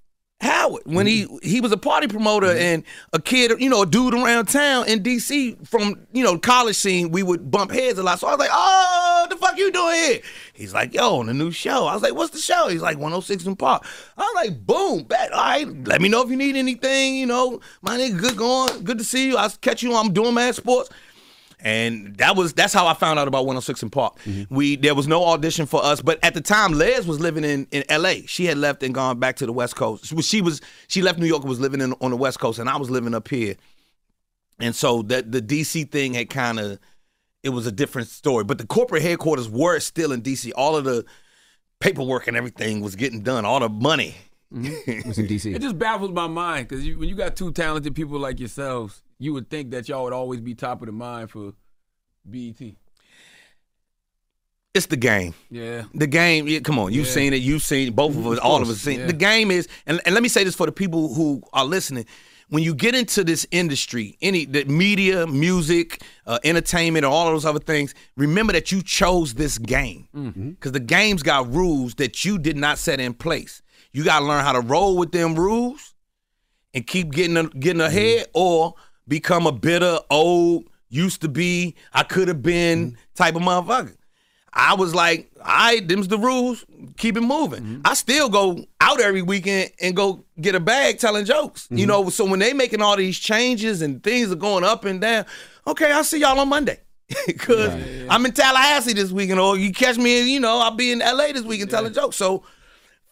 Speaker 6: Howard when he he was a party promoter and a kid, you know, a dude around town in DC from you know college scene. We would bump heads a lot, so I was like, "Oh, what the fuck you doing here?" He's like, "Yo, on the new show." I was like, "What's the show?" He's like, "106 & Park." I was like, "Boom, bet. All right, let me know if you need anything. You know, my nigga, good going, good to see you. I'll catch you. I'm doing mad sports." And that was that's how I found out about 106 & Park. Mm-hmm. We there was no audition for us, but at the time Lez was living in, in LA. She had left and gone back to the West Coast. She was she, was, she left New York and was living in, on the West Coast, and I was living up here. And so that the DC thing had kind of it was a different story. But the corporate headquarters were still in DC. All of the paperwork and everything was getting done. All the money mm-hmm.
Speaker 1: It was in DC.
Speaker 5: It just baffles my mind because you, when you got two talented people like yourselves, you would think that y'all would always be top of the mind for BET.
Speaker 6: it's the game.
Speaker 5: Yeah.
Speaker 6: The game, yeah, come on, you've
Speaker 5: Yeah.
Speaker 6: seen it. You've seen both of us,
Speaker 5: Of
Speaker 6: all of us seen.
Speaker 5: yeah.
Speaker 6: The game is, and, and let me say this for the people who are listening: when you get into this industry, any the media, music, uh, entertainment, and all of those other things, remember that you chose this game mm-hmm. because the game's got rules that you did not set in place. You got to learn how to roll with them rules and keep getting getting mm-hmm. ahead, or become a bitter, old, used to be, I could have been mm-hmm. type of motherfucker. I was like, all right, them's the rules. Keep it moving. Mm-hmm. I still go out every weekend and go get a bag telling jokes. You mm-hmm. know, so when they making all these changes and things are going up and down, okay, I'll see y'all on Monday. Cause I'm in Tallahassee this weekend, or you catch me, you know, I'll be in LA this weekend telling jokes. So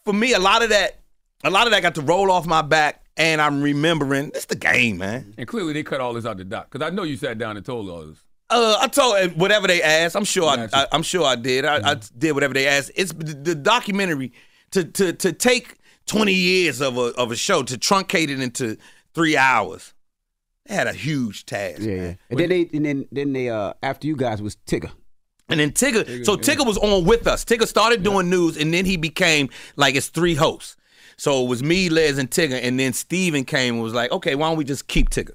Speaker 6: for me, a lot of that, a lot of that got to roll off my back, and I'm remembering it's the game, man.
Speaker 5: And clearly they cut all this out the doc because I know you sat down and told all this.
Speaker 6: Uh, I told whatever they asked. I'm sure. I, I, I'm sure I did. I, I did whatever they asked. It's the, the documentary to to to take 20 years of a of a show to truncate it into three hours. They had a huge task.
Speaker 1: Yeah, yeah.
Speaker 6: man.
Speaker 1: And then they and then then they uh after you guys was Tigger.
Speaker 6: And then Tigger, so Tigger was on with us. Tigger started doing news, and then he became like it's three hosts. So it was me, Lez, and Tigger, and then Steven came and was like, okay, why don't we just keep Tigger?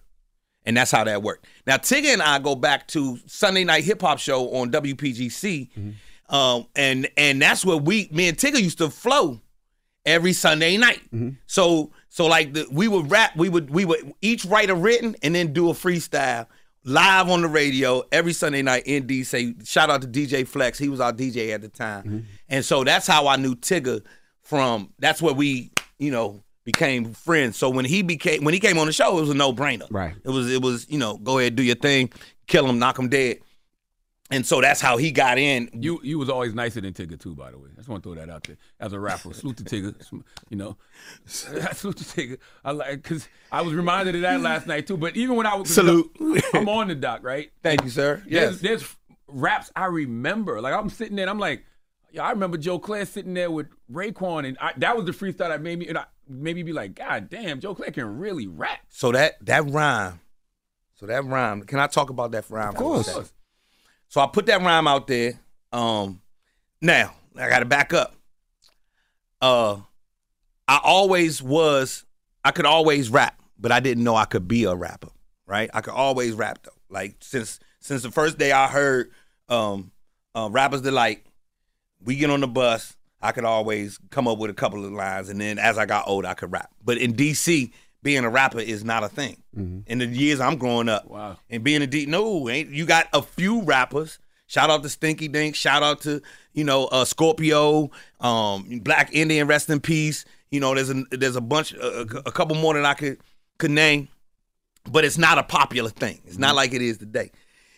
Speaker 6: And that's how that worked. Now Tigger and I go back to Sunday Night Hip Hop Show on WPGC, mm-hmm. um, and and that's where we, me and Tigger used to flow every Sunday night. Mm-hmm. So so like the, we would rap, we would we would each write a written and then do a freestyle live on the radio every Sunday night in DC. Shout out to DJ Flex, he was our DJ at the time, mm-hmm. and so that's how I knew Tigger from. That's where we you know became friends. So when he became when he came on the show, it was a no brainer.
Speaker 1: Right.
Speaker 6: It was it was you know go ahead do your thing, kill him, knock him dead. And so that's how he got in.
Speaker 5: You you was always nicer than Tigger too, by the way. I just want to throw that out there as a rapper. Salute to Tigger, you know. Salute to Tigger. I like because I was reminded of that last night too. But even when I was
Speaker 6: Salute.
Speaker 5: I'm on the doc, right?
Speaker 6: Thank you, sir.
Speaker 5: There's,
Speaker 6: Yes.
Speaker 5: there's raps I remember. Like I'm sitting there, and I'm like, yeah, I remember Joe Clair sitting there with Raekwon, and I, that was the freestyle that made me and I made me be like, God damn, Joe Clair can really rap.
Speaker 6: So that that rhyme, so that rhyme. Can I talk about that rhyme? Of
Speaker 1: course.
Speaker 6: So I put that rhyme out there. Um, now I got to back up. Uh, I always was. I could always rap, but I didn't know I could be a rapper. Right? I could always rap though. Like since since the first day I heard um, uh, rappers delight. We get on the bus. I could always come up with a couple of lines, and then as I got older, I could rap. But in DC, being a rapper is not a thing. In the years I'm growing up,
Speaker 5: Wow.
Speaker 6: and being a D, no, ain't you got a few rappers. Shout out to Stinky Dink. Shout out to you know uh, Scorpio, um, Black Indian, rest in peace. You know, there's a there's a bunch, a, a couple more that I could could name. but it's not a popular thing. It's not like it is today.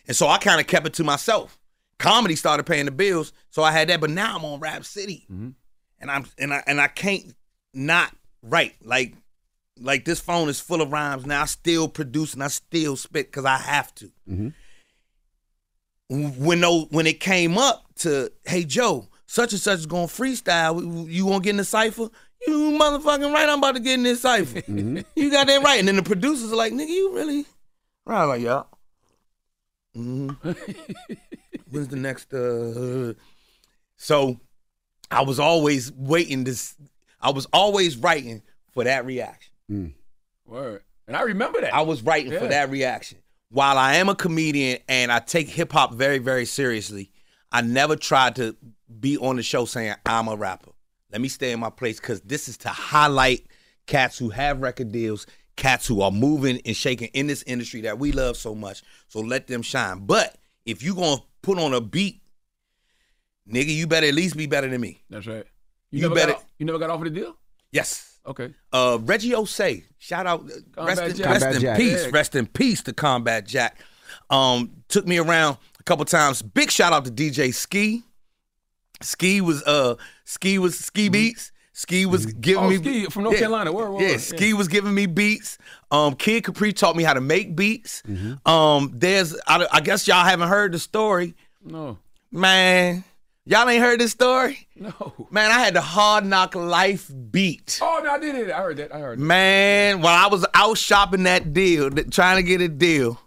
Speaker 6: And so I kind of kept it to myself. Comedy started paying the bills, so I had that. But now I'm on Rap City, mm-hmm. and I'm and I and I can't not write like like this phone is full of rhymes. Now I still produce and I still spit because I have to. Mm-hmm. When no, when it came up to hey Joe, such and such is going freestyle. You to get in the cipher? You motherfucking right. I'm about to get in this cipher. Mm-hmm. You got that right. And then the producers are like, nigga, you really? Right, like yeah. Mm-hmm. When's the next? uh So I was always waiting to. I was always writing for that reaction.
Speaker 5: Word. And I remember that.
Speaker 6: I was writing for that reaction. While I am a comedian and I take hip hop very, very seriously, I never tried to be on the show saying I'm a rapper. Let me stay in my place because this is to highlight cats who have record deals, cats who are moving and shaking in this industry that we love so much. So let them shine. But if you gonna put on a beat, nigga, you better at least be better than me.
Speaker 5: That's right.
Speaker 6: You,
Speaker 5: never
Speaker 6: better.
Speaker 5: Got, you never got offered a deal?
Speaker 6: Yes.
Speaker 5: Okay.
Speaker 6: Uh, Reggie Ossé, shout out,
Speaker 5: Combat
Speaker 6: rest, in,
Speaker 5: Jack.
Speaker 6: rest in
Speaker 1: Jack.
Speaker 6: peace,
Speaker 5: Yeah.
Speaker 6: rest in peace to Combat Jack. Um, took me around a couple times. Big shout out to DJ Ski. Ski was uh, Ski was Ski Beatz. Ski was giving
Speaker 5: Oh,
Speaker 6: me
Speaker 5: Ski from North Carolina. Where, word,
Speaker 6: yeah,
Speaker 5: word.
Speaker 6: Ski was giving me beats. Um, Kid Capri taught me how to make beats. Um, there's I, I guess y'all haven't heard the story,
Speaker 5: No.
Speaker 6: man. Y'all ain't heard this story,
Speaker 5: No.
Speaker 6: man. I had the Hard Knock Life beat.
Speaker 5: Oh, no, I did it. I heard that. I heard that.
Speaker 6: Man, while I was out shopping that deal, trying to get a deal,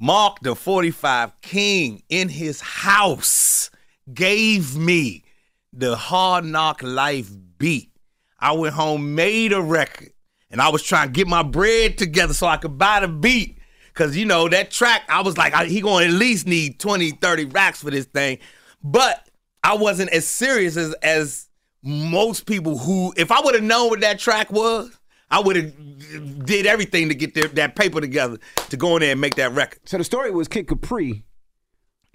Speaker 6: Mark the 45 King in his house gave me the Hard Knock Life beat. I went home, made a record, and I was trying to get my bread together so I could buy the beat. Cause you know that track, I was like, I, he gonna at least need 20, 30 racks for this thing. But I wasn't as serious as as most people who, if I would have known what that track was, I would have did everything to get their, that paper together to go in there and make that record.
Speaker 1: So the story was Kid Capri.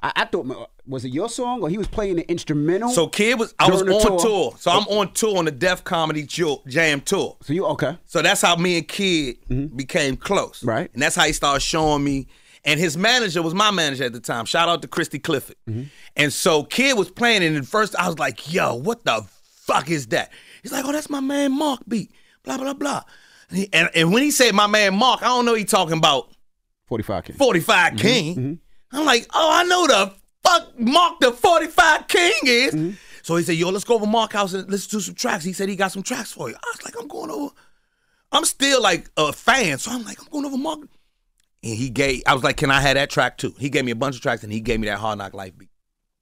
Speaker 1: I, I thought was it your song or he was playing the instrumental?
Speaker 6: So kid was I was on tour.
Speaker 1: tour.
Speaker 6: So I'm on tour on the Def Comedy Jam tour.
Speaker 1: so you okay?
Speaker 6: So that's how me and Kid mm-hmm. became close.
Speaker 1: Right.
Speaker 6: And that's how he started showing me. And his manager was my manager at the time. Shout out to Christy Clifford. Mm-hmm. And so Kid was playing, and at first I was like, yo, what the fuck is that? He's like, oh, that's my man Mark beat. Blah, blah, blah. And, he- and, and when he said my man Mark, I don't know he talking about
Speaker 1: 45 King.
Speaker 6: 45 mm-hmm. King. I'm like, oh, I know the fuck Mark the 45 King is. Mm-hmm. So he said, yo, let's go over Mark House and listen to some tracks. He said he got some tracks for you. I was like, I'm going over. I'm still like a fan. So I'm like, I'm going over Mark. And he gave, I was like, can I have that track too? He gave me a bunch of tracks and he gave me that Hard Knock Life beat.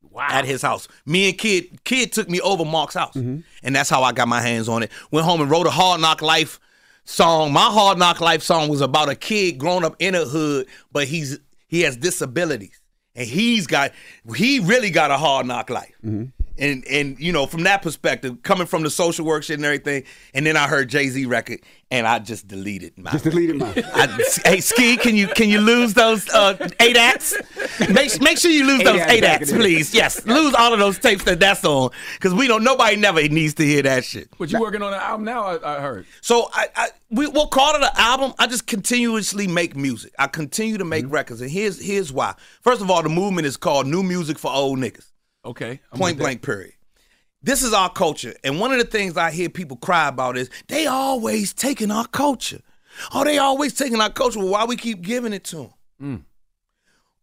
Speaker 5: Wow.
Speaker 6: At his house. Me and Kid, Kid took me over Mark's house. Mm-hmm. And that's how I got my hands on it. Went home and wrote a Hard Knock Life song. My Hard Knock Life song was about a kid growing up in a hood, but he's he has disabilities. And he's got he really got a hard knock life. Mm-hmm. And and you know, from that perspective, coming from the social work shit and everything, and then I heard Jay-Z record and I just deleted my
Speaker 1: Just deleted mine.
Speaker 6: I, hey Ski, can you can you lose those uh, eight acts? Make make sure you lose those
Speaker 1: acts
Speaker 6: eight acts, please. Yes, lose all of those tapes that that's on, because we don't. Nobody never needs to hear that shit.
Speaker 5: But you working on an album now, I, I heard.
Speaker 6: So I, I we, we'll call it an album. I just continuously make music. I continue to
Speaker 1: Mm-hmm.
Speaker 6: make records, and here's here's why. First of all, the movement is called New Music for Old Niggas.
Speaker 5: Okay. I'm
Speaker 6: Point
Speaker 5: with that.
Speaker 6: blank. Period. This is our culture, and one of the things I hear people cry about is they always taking our culture. Oh, they always taking our culture. Well, why we keep giving it to them? Hmm.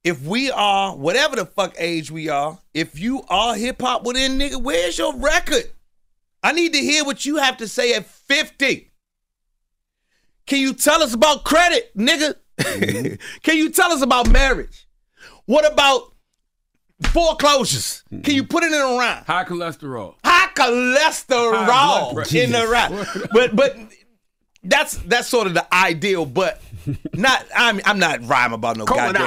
Speaker 6: If we are whatever the fuck age we are, if you are hip hop within nigga, where's your record? I need to hear what you have to say at 50. Can you tell us about credit, nigga? Mm-hmm. Can you tell us about marriage? What about foreclosures? Can you put it in a rhyme?
Speaker 5: High cholesterol.
Speaker 6: High cholesterol
Speaker 5: High blood
Speaker 6: in the rhyme. But but that's that's sort of the ideal, but not I'm I'm not rhyming about no goddamn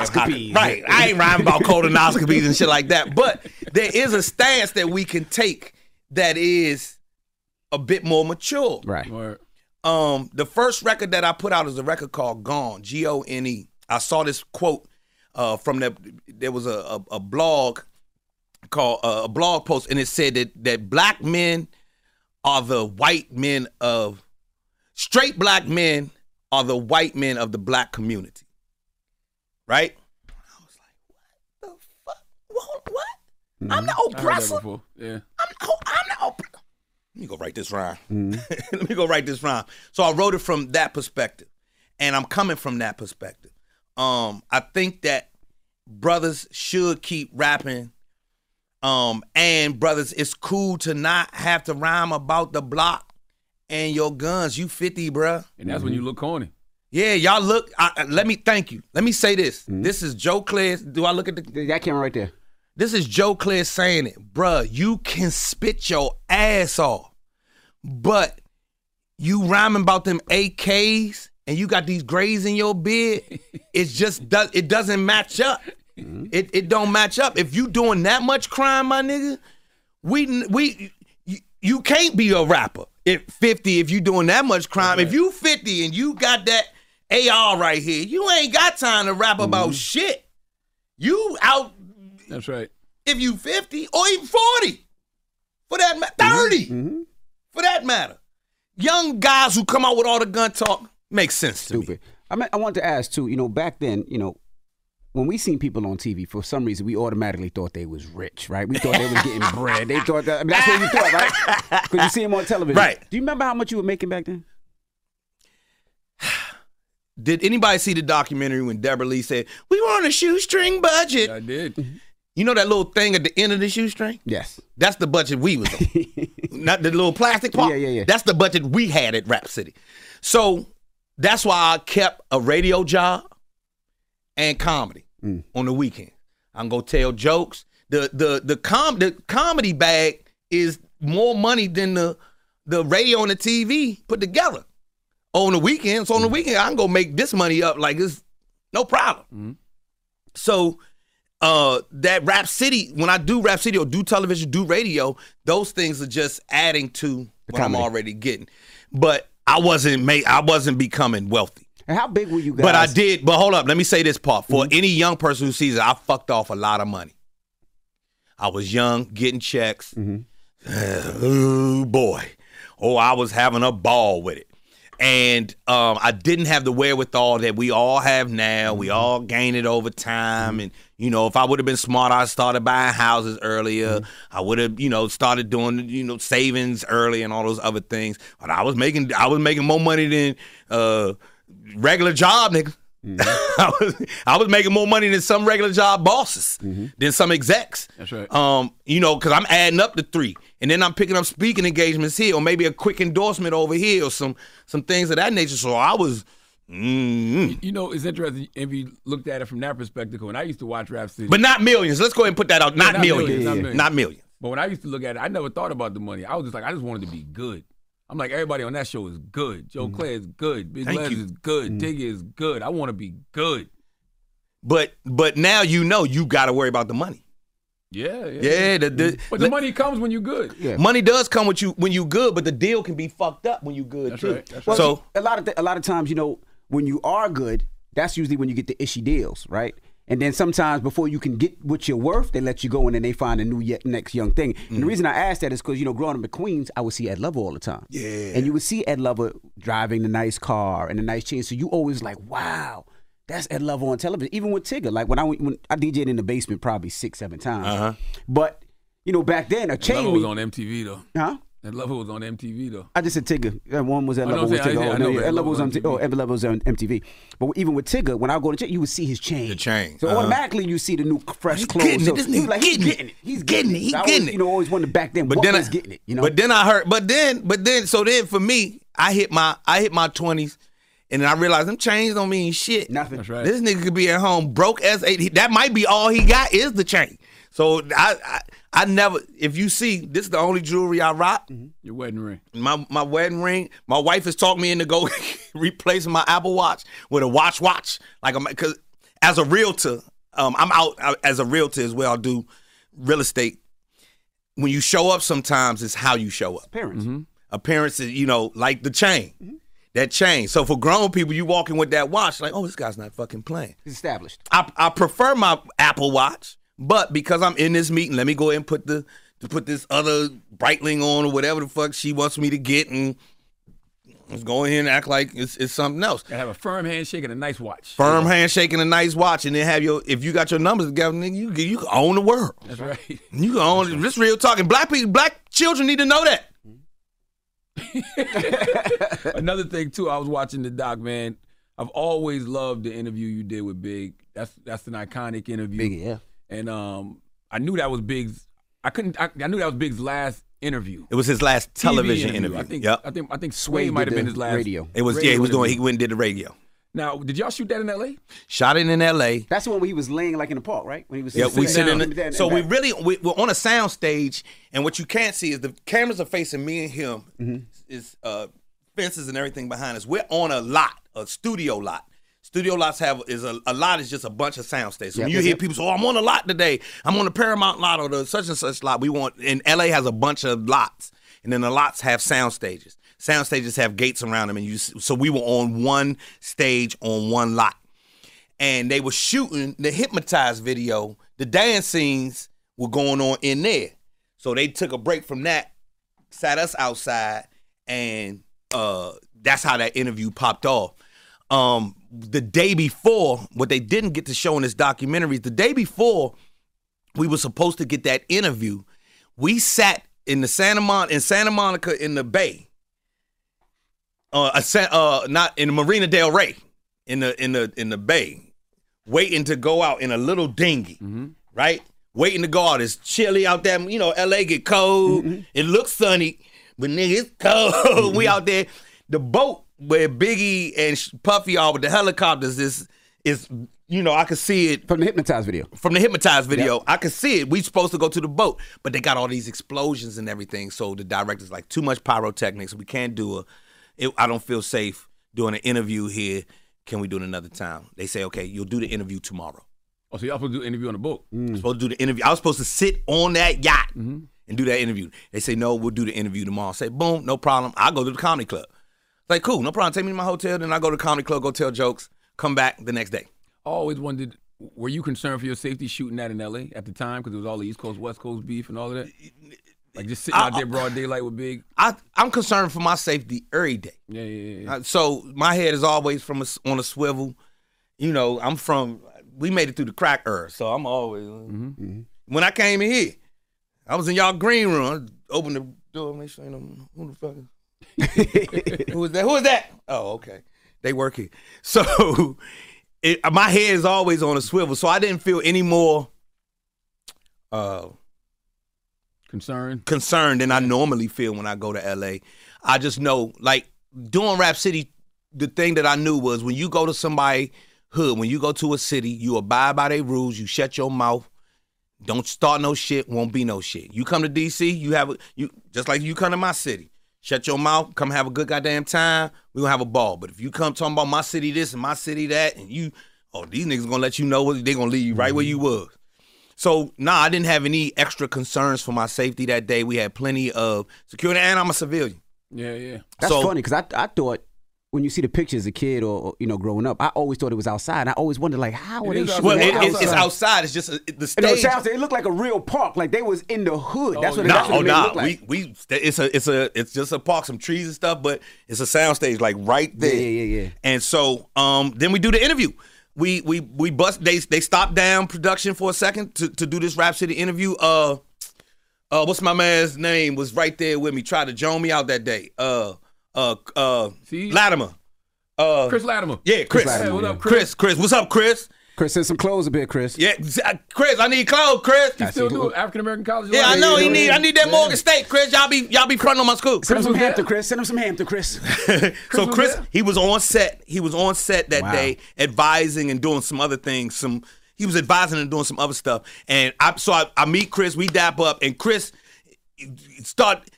Speaker 6: high- Right. I ain't rhyming about colonoscopies and shit like that. But there is a stance that we can take that is a bit more mature.
Speaker 1: Right.
Speaker 5: Word.
Speaker 6: Um, the first record that I put out is a record called Gone, G O N E. I saw this quote uh, from that there was a, a, a blog called uh, a blog post, and it said that that black men are the white men of straight black men are the white men of the black community. Right? I was like, what the fuck? What? what? I'm the
Speaker 5: I
Speaker 6: oppressor.
Speaker 5: Yeah.
Speaker 6: I'm, oh, I'm the oppressor. Let me go write this rhyme. Let me go write this rhyme. So I wrote it from that perspective, and I'm coming from that perspective. Um, I think that brothers should keep rapping. Um, and brothers, it's cool to not have to rhyme about the block and your guns. You 50, bruh.
Speaker 5: And that's when you look corny.
Speaker 6: Yeah, y'all look. I, I- let me thank you. Let me say this. This is Joe Clair. Do I look at the
Speaker 1: that camera right there?
Speaker 6: This is Joe Clair saying it, bruh. You can spit your ass off, but you rhyming about them AKs and you got these grays in your beard. It's just does it doesn't match up. Mm-hmm. It it don't match up. If you doing that much crime, my nigga, we we you, you can't be a rapper at 50 if you doing that much crime. If you 50 and you got that AR right here, you ain't got time to rap about mm-hmm. shit. You out
Speaker 5: That's right.
Speaker 6: if you 50 or even 40 for that matter 30 mm-hmm. for that matter young guys who come out with all the gun talk makes sense to
Speaker 1: Stupid. I mean, I wanted to ask too. You know, back then, you know, when we seen people on TV, for some reason, we automatically thought they was rich, right? We thought they was getting bread. They thought that. I mean, that's what you thought, right? Because you see them on television,
Speaker 6: Right.
Speaker 1: Do you remember how much you were making back then?
Speaker 6: did anybody see the documentary when Debra Lee said we were on a shoestring budget
Speaker 5: I did. Mm-hmm.
Speaker 6: you know that little thing at the end of the shoestring
Speaker 1: Yes.
Speaker 6: that's the budget we was on not the little plastic part
Speaker 1: Yeah, yeah, yeah.
Speaker 6: that's the budget we had at rap city so that's why i kept a radio job and comedy
Speaker 1: Mm.
Speaker 6: on the weekend. I'm gonna tell jokes. The the the com the comedy bag is more money than the the radio and the TV put together. On the weekend, so on the
Speaker 1: Mm.
Speaker 6: weekend, I can go make this money up like it's no problem. So uh that Rap City, when I do Rap City or do television, do radio, those things are just adding to what I'm already getting. But I wasn't made I wasn't becoming wealthy.
Speaker 1: And how big were you guys?
Speaker 6: But I did. But hold up, let me say this part. For
Speaker 1: Mm-hmm.
Speaker 6: any young person who sees it, I fucked off a lot of money. I was young, getting checks.
Speaker 1: Mm-hmm.
Speaker 6: oh boy, oh I was having a ball with it, and um, I didn't have the wherewithal that we all have now. We all gain it over time, and you know, if I would have been smart, I started buying houses earlier. I would have, you know, started doing, you know, savings early and all those other things. But I was making, I was making more money than uh, regular job nigga. I was I was making more money than some regular job bosses, than some execs.
Speaker 5: That's right.
Speaker 6: Um, you know, because I'm adding up to three, and then I'm picking up speaking engagements here, or maybe a quick endorsement over here, or some some things of that nature. So I was, mm,
Speaker 5: You know, it's interesting if you looked at it from that perspective. When I used to watch Rap City,
Speaker 6: but not millions. Let's go ahead and put that out. Not,
Speaker 5: not
Speaker 6: millions.
Speaker 5: millions, not millions.
Speaker 6: Not millions.
Speaker 5: But when I used to look at it, I never thought about the money. I was just like, I just wanted to be good. I'm like, everybody on that show is good. Joe mm. Clay is good. Big
Speaker 6: Thank
Speaker 5: Lez
Speaker 6: you.
Speaker 5: is good. Mm. Diggy is good. I want to be good.
Speaker 6: But but now you know you got to worry about the money.
Speaker 5: Yeah, yeah.
Speaker 6: Yeah, the, the,
Speaker 5: But the money comes when you're good.
Speaker 1: Yeah.
Speaker 6: money does come with you when you good, but the deal can be fucked up when you're good
Speaker 5: That's
Speaker 6: too.
Speaker 5: right, that's
Speaker 1: Well,
Speaker 6: so
Speaker 1: a lot of th- a lot of times, you know, when you are good, that's usually when you get the ishy deals, right? And then sometimes before you can get what you're worth, they let you go and then they find a new yet next young thing.
Speaker 6: Mm-hmm.
Speaker 1: And the reason I asked that is because you know, growing up in Queens, I would see Ed Lover all the time.
Speaker 6: Yeah.
Speaker 1: And you would see Ed Lover driving the nice car and the nice chain. So you always like, wow, that's Ed Lover on television. Even with Tigger, like when I went- when I DJed in the basement probably six, seven times.
Speaker 6: Uh-huh.
Speaker 1: But you know, back then a chain
Speaker 5: level was on MTV though.
Speaker 1: huh?
Speaker 5: That level was on MTV though.
Speaker 1: I just said Tigger. That one was at
Speaker 5: I
Speaker 1: level with
Speaker 5: what I'm saying.
Speaker 1: Tigger.
Speaker 5: I-
Speaker 1: Oh, no,
Speaker 5: know
Speaker 1: yeah,
Speaker 5: that
Speaker 1: Ed Lover was on
Speaker 5: level
Speaker 1: T-
Speaker 5: was on
Speaker 1: oh, Ed Lover was on MTV. But even with Tigger, when I go to check, you would see his chain.
Speaker 6: The chain,
Speaker 1: So
Speaker 6: uh-huh.
Speaker 1: automatically you see the new fresh
Speaker 6: He's
Speaker 1: clothes.
Speaker 6: getting it.
Speaker 1: So
Speaker 6: This
Speaker 1: he was
Speaker 6: nigga
Speaker 1: like, he's
Speaker 6: getting it.
Speaker 1: it. He's
Speaker 6: Getting it. He
Speaker 1: So I
Speaker 6: getting
Speaker 1: always,
Speaker 6: it.
Speaker 1: You know, always wondered back then
Speaker 6: But
Speaker 1: what
Speaker 6: then
Speaker 1: was
Speaker 6: I,
Speaker 1: getting it. You know,
Speaker 6: But then I heard. But then, but then, so then for me, I hit my I hit my twenties, and then I realized them chains don't mean shit.
Speaker 1: nothing.
Speaker 5: That's right.
Speaker 6: This nigga could be at home broke as eight. That might be all he got is the chain. So I I, I never. If you see, this is the only jewelry I rock.
Speaker 5: Your wedding ring.
Speaker 6: My my wedding ring. My wife has talked me into go replacing my Apple Watch with a watch watch. Like I'm because as a realtor, um, I'm out uh, as a realtor as well. I do real estate. When you show up, sometimes it's how you show up.
Speaker 1: Parents.
Speaker 6: Appearances, you know, like the chain. That chain. So for grown people, you walking with that watch, like, oh, this guy's not fucking playing.
Speaker 1: It's established.
Speaker 6: I, I prefer my Apple Watch, but because I'm in this meeting, let me go ahead and put the to put this other Breitling on or whatever the fuck she wants me to get, and Let's go in here and act like it's, it's something else.
Speaker 5: And have a firm handshake and a nice watch.
Speaker 6: Firm handshake and a nice watch, and then have your if you got your numbers together, nigga, you you can own the world.
Speaker 5: That's right.
Speaker 6: You can own it. This real talking. Black people, black children need to know that.
Speaker 5: Another thing too, I was watching the doc, man. I've always loved the interview you did with Big. That's that's an iconic interview.
Speaker 1: Big, yeah.
Speaker 5: And um, I knew that was Big's. I couldn't. I, I knew that was Big's last interview.
Speaker 6: It was his last television interview.
Speaker 5: I think.
Speaker 6: Yep.
Speaker 5: I think. I think Sway
Speaker 1: Sway
Speaker 5: might have been his last
Speaker 1: radio.
Speaker 6: It was yeah. He was doing. He went and did the radio.
Speaker 5: Now, did y'all shoot that in L.A.?
Speaker 6: Shot it in L.A.
Speaker 1: That's the one where he was laying like in the park, right? When he was
Speaker 6: Yeah, we sit
Speaker 1: sitting
Speaker 6: in. The, so we really we, we're on a sound stage, and what you can't see is the cameras are facing me and him.
Speaker 1: Mm-hmm.
Speaker 6: Is uh, fences and everything behind us. We're on a lot, a studio lot. Studio lots have is a, a lot is just a bunch of sound stages.
Speaker 1: Yep,
Speaker 6: when you
Speaker 1: yep,
Speaker 6: hear
Speaker 1: yep.
Speaker 6: people say, "Oh, I'm on a lot today. I'm on the Paramount lot or the such and such lot," we want. And LA has a bunch of lots, and then the lots have sound stages. Sound stages have gates around them, and you. So we were on one stage on one lot and they were shooting the hypnotized video. The dance scenes were going on in there. So they took a break from that, sat us outside, and uh, that's how that interview popped off. Um, the day before, what they didn't get to show in this documentary, is the day before we were supposed to get that interview, we sat in the Santa Mon in Santa Monica in the Bay. Uh, a uh, not in Marina Del Rey, in the in the in the Bay, waiting to go out in a little dinghy, right? Waiting to go out. It's chilly out there. You know, LA get cold. It looks sunny, but nigga, it's cold. we out there. The boat where Biggie and Puffy are with the helicopters is is you know I could see it
Speaker 1: from the hypnotized video.
Speaker 6: From the hypnotized video, I could see it. We supposed to go to the boat, but they got all these explosions and everything. So the director's like, too much pyrotechnics. We can't do a. It, I don't feel safe doing an interview here. Can we do it another time? They say, okay, you'll do the interview tomorrow.
Speaker 5: Oh, so y'all supposed to do an interview on the boat? Mm.
Speaker 6: Supposed to do the interview. I was supposed to sit on that yacht mm-hmm. and do that interview. They say, no, we'll do the interview tomorrow. I say, boom, no problem. I'll go to the comedy club. Like, cool, no problem. Take me to my hotel. Then I go to the comedy club, go tell jokes, come back the next day.
Speaker 5: I always wondered, were you concerned for your safety shooting that in L.A. at the time because it was all the East Coast West Coast beef and all of that? Like just sitting out there broad daylight with Big.
Speaker 6: I, I'm concerned for my safety every day.
Speaker 5: Yeah, yeah, yeah.
Speaker 6: Uh, so my head is always from a on a swivel. You know, I'm from. We made it through the crack era, so I'm always.
Speaker 5: Mm-hmm.
Speaker 6: When I came in here, I was in y'all green room. I opened the door, make sure ain't no who the fuck. Is, who is that? Who is that? Oh, okay. They work here. So it, my head is always on a swivel. So I didn't feel any more. Uh,
Speaker 5: concerned
Speaker 6: concerned than I normally feel when I go to LA. I just know like doing Rap City, the thing that I knew was when you go to somebody hood, when you go to a city, you abide by their rules, you shut your mouth. Don't start no shit, won't be no shit. You come to DC, you have a you just like you come to my city. Shut your mouth, come have a good goddamn time. We gonna have a ball. But if you come talking about my city this and my city that, and you, oh, these niggas gonna let you know what they gonna leave you right where you mm-hmm. was. So nah, I didn't have any extra concerns for my safety that day. We had plenty of security, and I'm a civilian.
Speaker 5: Yeah, yeah.
Speaker 1: That's
Speaker 6: So-
Speaker 1: funny because I I thought when you see the pictures as a kid or or, you know growing up, I always thought it was outside. I always wondered like how are
Speaker 5: It
Speaker 1: they
Speaker 5: is
Speaker 1: shooting
Speaker 6: Well, it, it,
Speaker 1: outside?
Speaker 6: it's outside. It's just a, it- the
Speaker 1: And it,
Speaker 6: stage.
Speaker 1: sounds, it looked like a real park, like they was in the hood. That's what, it,
Speaker 6: no,
Speaker 1: that's what
Speaker 6: oh
Speaker 1: it
Speaker 6: nah,
Speaker 1: like.
Speaker 6: we we it's a it's a it's just a park, some trees and stuff, but it's a sound stage like right there.
Speaker 1: Yeah, yeah, yeah, yeah.
Speaker 6: And so um then we do the interview. We we we bust they they stopped down production for a second to, to do this Rap City interview. Uh uh what's my man's name was right there with me, tried to join me out that day. Uh uh uh
Speaker 5: See?
Speaker 6: Latimer. Uh
Speaker 5: Chris Latimer.
Speaker 6: Yeah, Chris.
Speaker 1: Chris Latimer,
Speaker 5: Hey, what
Speaker 1: yeah.
Speaker 5: up, Chris?
Speaker 6: Chris, Chris, what's up, Chris?
Speaker 1: Chris, send some clothes a bit, Chris.
Speaker 6: Yeah, uh, Chris, I need clothes, Chris.
Speaker 5: You still do African American college?
Speaker 6: Yeah, I know. He need. I need that
Speaker 5: yeah.
Speaker 6: Morgan State, Chris. Y'all be y'all be fronting on my school.
Speaker 1: Send him some
Speaker 5: was
Speaker 1: Hampton,
Speaker 5: there?
Speaker 1: Chris. Send him some Hampton, Chris.
Speaker 6: so Chris,
Speaker 5: there?
Speaker 6: he was on set. He was on set that
Speaker 1: Wow.
Speaker 6: day, advising and doing some other things. Some he was advising and doing some other stuff. And I so I, I meet Chris. We dap up, and Chris start.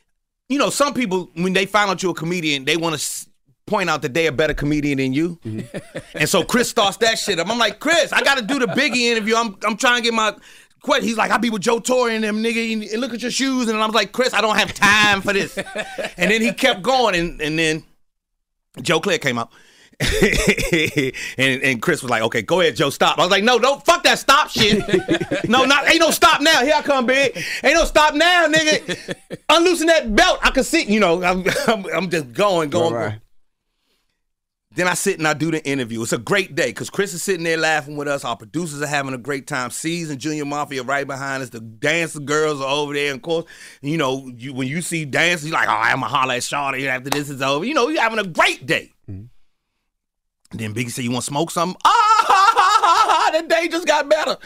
Speaker 6: You know, some people when they find out you're a comedian, they want to point out that they're a better comedian than you. Mm-hmm. and so Chris starts that shit up. I'm like, Chris, I got to do the Biggie interview. I'm I'm trying to get my. Question. He's like, I be with Joe Torry and them nigga, and look at your shoes. And I was like, Chris, I don't have time for this. and then he kept going, and, and then Joe Clair came out. and, and Chris was like, okay, go ahead, Joe, stop. I was like, no, don't fuck that stop shit. no, not ain't no stop now. Here I come, big. Ain't no stop now, nigga. Unloosen that belt. I can see, you know, I'm, I'm, I'm just going, going.
Speaker 1: Right.
Speaker 6: Then I sit and I do the interview. It's a great day because Chris is sitting there laughing with us. Our producers are having a great time. C's and Junior Mafia right behind us. The dancer girls are over there. And of course, you know, you, when you see dancers, you're like, oh, I'm going to holler at Shawty after this is over. You know, you're having a great day. And then Biggie said, you want to smoke something? Ah, the day just got better.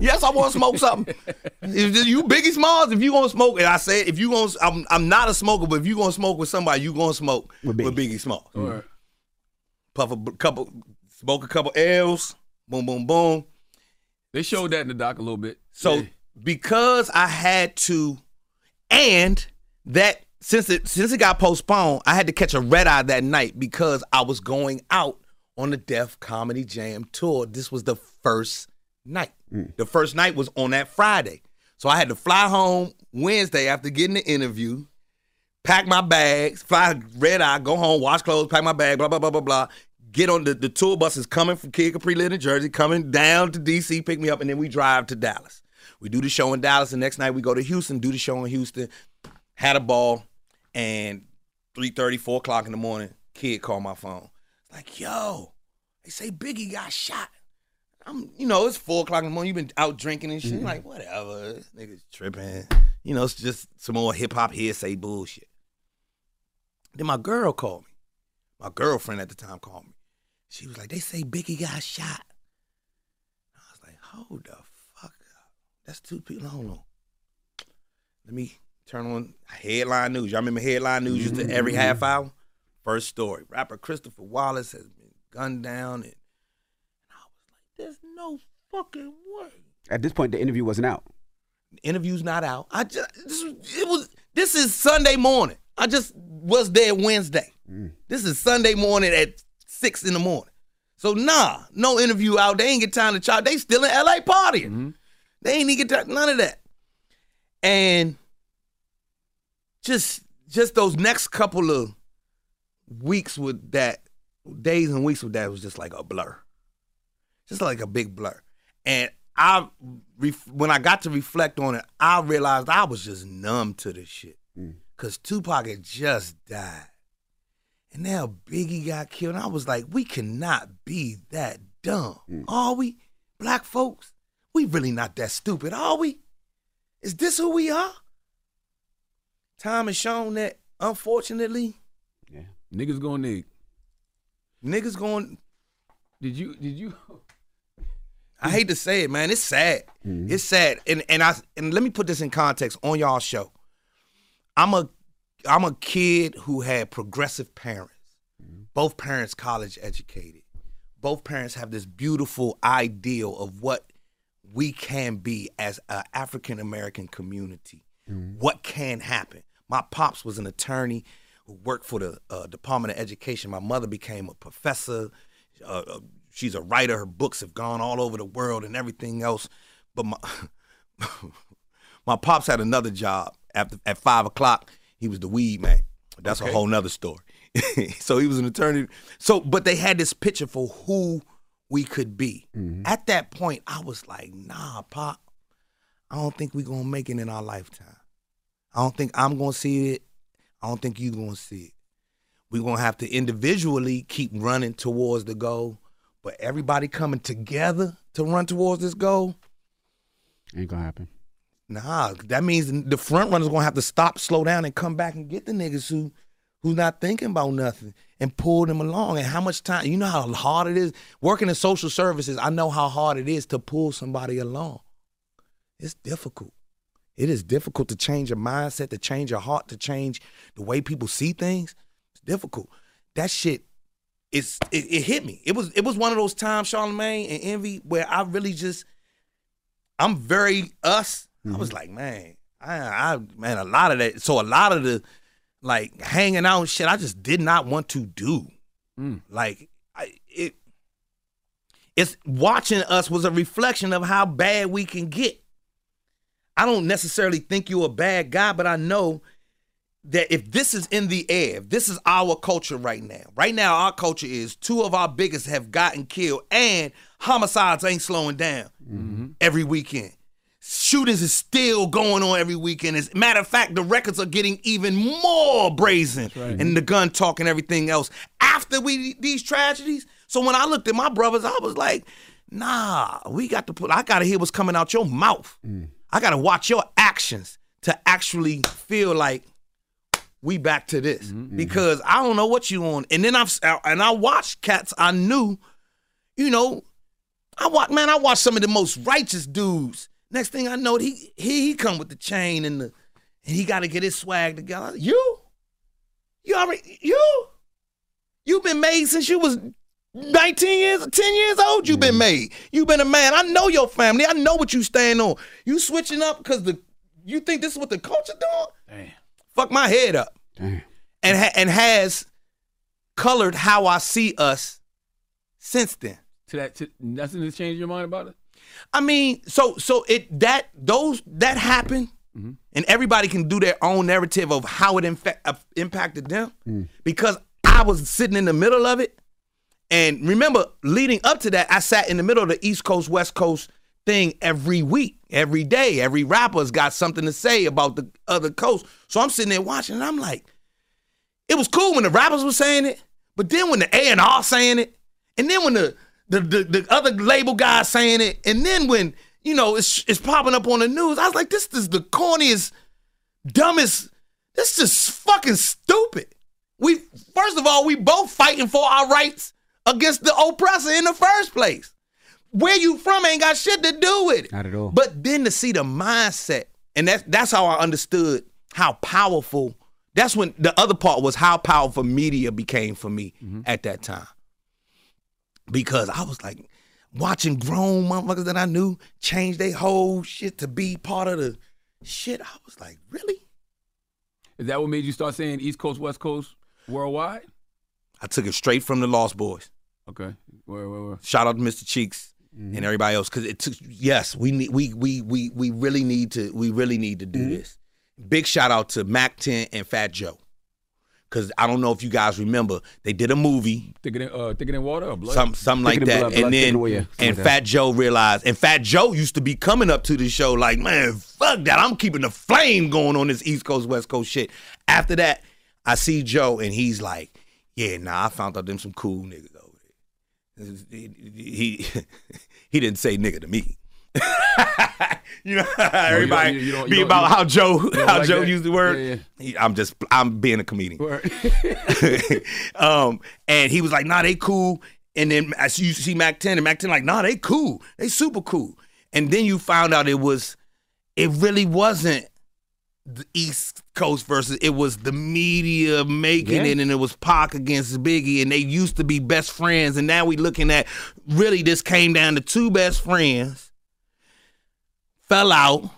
Speaker 6: Yes, I want to smoke something. if you Biggie Smalls, if you gonna smoke, and I said if you gonna, I'm, I'm not a smoker, but if you gonna smoke with somebody, you gonna smoke with Biggie, Smalls. Puff a couple, smoke a couple L's, boom, boom, boom.
Speaker 5: They showed that in the doc a little bit.
Speaker 6: So
Speaker 5: Yeah.
Speaker 6: because I had to, and that since it since it got postponed, I had to catch a red eye that night because I was going out on the Def Comedy Jam tour. This was the first night. Mm. The first night was on that Friday. So I had to fly home Wednesday after getting the interview, pack my bags, fly red eye, go home, wash clothes, pack my bag, blah, blah, blah, blah, blah. Get on the, the tour bus is coming from Kid Capri in Jersey, coming down to DC, pick me up, and then we drive to Dallas. We do the show in Dallas. The next night we go to Houston, do the show in Houston. Had a ball, and 3.30, 4 o'clock in the morning, kid called my phone. Like, yo, they say Biggie got shot. I'm, you know, it's four o'clock in the morning. You've been out drinking and shit.
Speaker 5: Mm-hmm.
Speaker 6: Like, whatever. This nigga's tripping. You know, it's just some more hip hop hearsay bullshit. Then my girl called me. My girlfriend at the time called me. She was like, they say Biggie got shot. I was like, hold the fuck up. That's two people. Hold on. Let me turn on headline news. Y'all remember headline news used to every half hour? First story. Rapper Christopher Wallace has been gunned down and and I was like, there's no fucking way.
Speaker 1: At this point, the interview wasn't out.
Speaker 6: interview's not out. I just, this, it was this is Sunday morning. I just was there Wednesday. Mm. This is Sunday morning at six in the morning. So nah, no interview out. They ain't get time to chop. They still in LA partying. Mm-hmm. They ain't even get time, none of that. And just just those next couple of weeks with that, days and weeks with that was just like a blur just like a big blur. And I, ref- when I got to reflect on it, I realized I was just numb to this shit. Mm. Cause Tupac had just died, and now Biggie got killed. And I was like, we cannot be that dumb, mm. are we? Black folks, we really not that stupid, are we? Is this who we are? Time has shown that, unfortunately,
Speaker 5: Niggas going nig.
Speaker 6: niggas going.
Speaker 5: Did you? Did you?
Speaker 6: I hate to say it, man. It's sad. Mm-hmm. It's sad. And and I and let me put this in context on y'all show. I'm a I'm a kid who had progressive parents. Mm-hmm. Both parents college educated. Both parents have this beautiful ideal of what we can be as an African American community. Mm-hmm. What can happen? My pops was an attorney who worked for the uh, Department of Education. My mother became a professor. Uh, uh, she's a writer. Her books have gone all over the world and everything else. But my my pops had another job after at five o'clock. He was the weed man. That's a whole nother story. so he was an attorney. So, but they had this picture for who we could be. At that point, I was like, nah, pop. I don't think we're gonna make it in our lifetime. I don't think I'm gonna see it. I don't think you're gonna see it. We're gonna have to individually keep running towards the goal, but everybody coming together to run towards this goal,
Speaker 1: Ain't gonna happen.
Speaker 6: Nah, that means the front runners gonna have to stop, slow down, and come back and get the niggas who who's not thinking about nothing and pull them along. And how much time you know how hard it is working in social services. I know how hard it is to pull somebody along. It's difficult. It is difficult to change your mindset, to change your heart, to change the way people see things. It's difficult. That shit it's it, it hit me. It was it was one of those times, Charlemagne and Envy, where I really just I'm very us. I was mm-hmm. like, man, I, I man, a lot of that. So a lot of the like hanging out and shit, I just did not want to do. Mm. Like I it it's watching us was a reflection of how bad we can get. I don't necessarily think you're a bad guy, but I know that if this is in the air, if this is our culture right now, right now our culture is two of our biggest have gotten killed and homicides ain't slowing down mm-hmm. every weekend. Shootings is still going on every weekend. As a matter of fact, the records are getting even more brazen and the gun talk and everything else. after we these tragedies. So when I looked at my brothers, I was like, nah, we got to put. I gotta hear what's coming out your mouth. Mm. I gotta watch your actions to actually feel like we back to this mm-hmm, mm-hmm. because I don't know what you on. And then I've uh, and I watched cats I knew, you know, I watch man, I watched some of the most righteous dudes. Next thing I know, he he he come with the chain and the and he got to get his swag together. You, you already you, you've been made since you was 19 years, 10 years old. You've been mm-hmm. made. You've been a man. I know your family. I know what you stand on. You switching up because the you think this is what the culture doing?
Speaker 5: Damn.
Speaker 6: Fuck my head up
Speaker 1: Damn.
Speaker 6: and ha- and has colored how I see us since then.
Speaker 5: To that, to, nothing has changed your mind about it.
Speaker 6: I mean, so so it that those that happened, mm-hmm. and everybody can do their own narrative of how it infa- uh, impacted them. Mm. Because I was sitting in the middle of it, and remember, leading up to that, I sat in the middle of the East Coast West Coast thing every week, every day. Every rapper's got something to say about the other coast. So I'm sitting there watching, and I'm like, it was cool when the rappers were saying it, but then when the A and R saying it, and then when the the, the the other label guys saying it, and then when you know it's it's popping up on the news, I was like, this is the corniest, dumbest. This is fucking stupid. We first of all, we both fighting for our rights against the oppressor in the first place. Where you from ain't got shit to do with it.
Speaker 1: Not at all.
Speaker 6: But then to see the mindset, and that's that's how I understood how powerful. That's when the other part was how powerful media became for me mm-hmm. at that time. Because I was like watching grown motherfuckers that I knew change their whole shit to be part of the shit. I was like, really?
Speaker 5: Is that what made you start saying East Coast, West Coast, worldwide?
Speaker 6: I took it straight from the Lost Boyz.
Speaker 5: Okay. Where, where, where?
Speaker 6: Shout out to Mr. Cheeks and everybody else because it took. Yes, we need. We we we we really need to. We really need to do this. Big shout out to Mack 10 and Fat Joe. Because I don't know if you guys remember, they did a movie,
Speaker 5: Thicker than, uh, thicker than water or blood?
Speaker 6: some something like that,
Speaker 1: blood, blood
Speaker 6: and then
Speaker 1: thicker yeah,
Speaker 6: and. Fat Joe realized, and Fat Joe used to be coming up to the show like, man, fuck that, I'm keeping the flame going on this East Coast West Coast shit. After that, I see Joe, and he's like, yeah, nah, I found out them some cool niggas. He he, he didn't say nigga to me. you know, everybody
Speaker 5: you don't- you
Speaker 6: be
Speaker 5: don't-
Speaker 6: about how Joe how
Speaker 5: like
Speaker 6: Joe
Speaker 5: that?
Speaker 6: used the word.
Speaker 5: Yeah,
Speaker 6: He- I'm just I'm being a comedian. Um, and he was like, "Nah, they cool." And then as you see Mack 10, and Mack 10 like, "Nah, they cool. They super cool." And then you found out it was, it really wasn't the East Coast versus it was the media making
Speaker 1: Yeah.
Speaker 6: it, and it was Pac against Biggie, and they used to be best friends, and now we looking at really this came down to two best friends, fell out.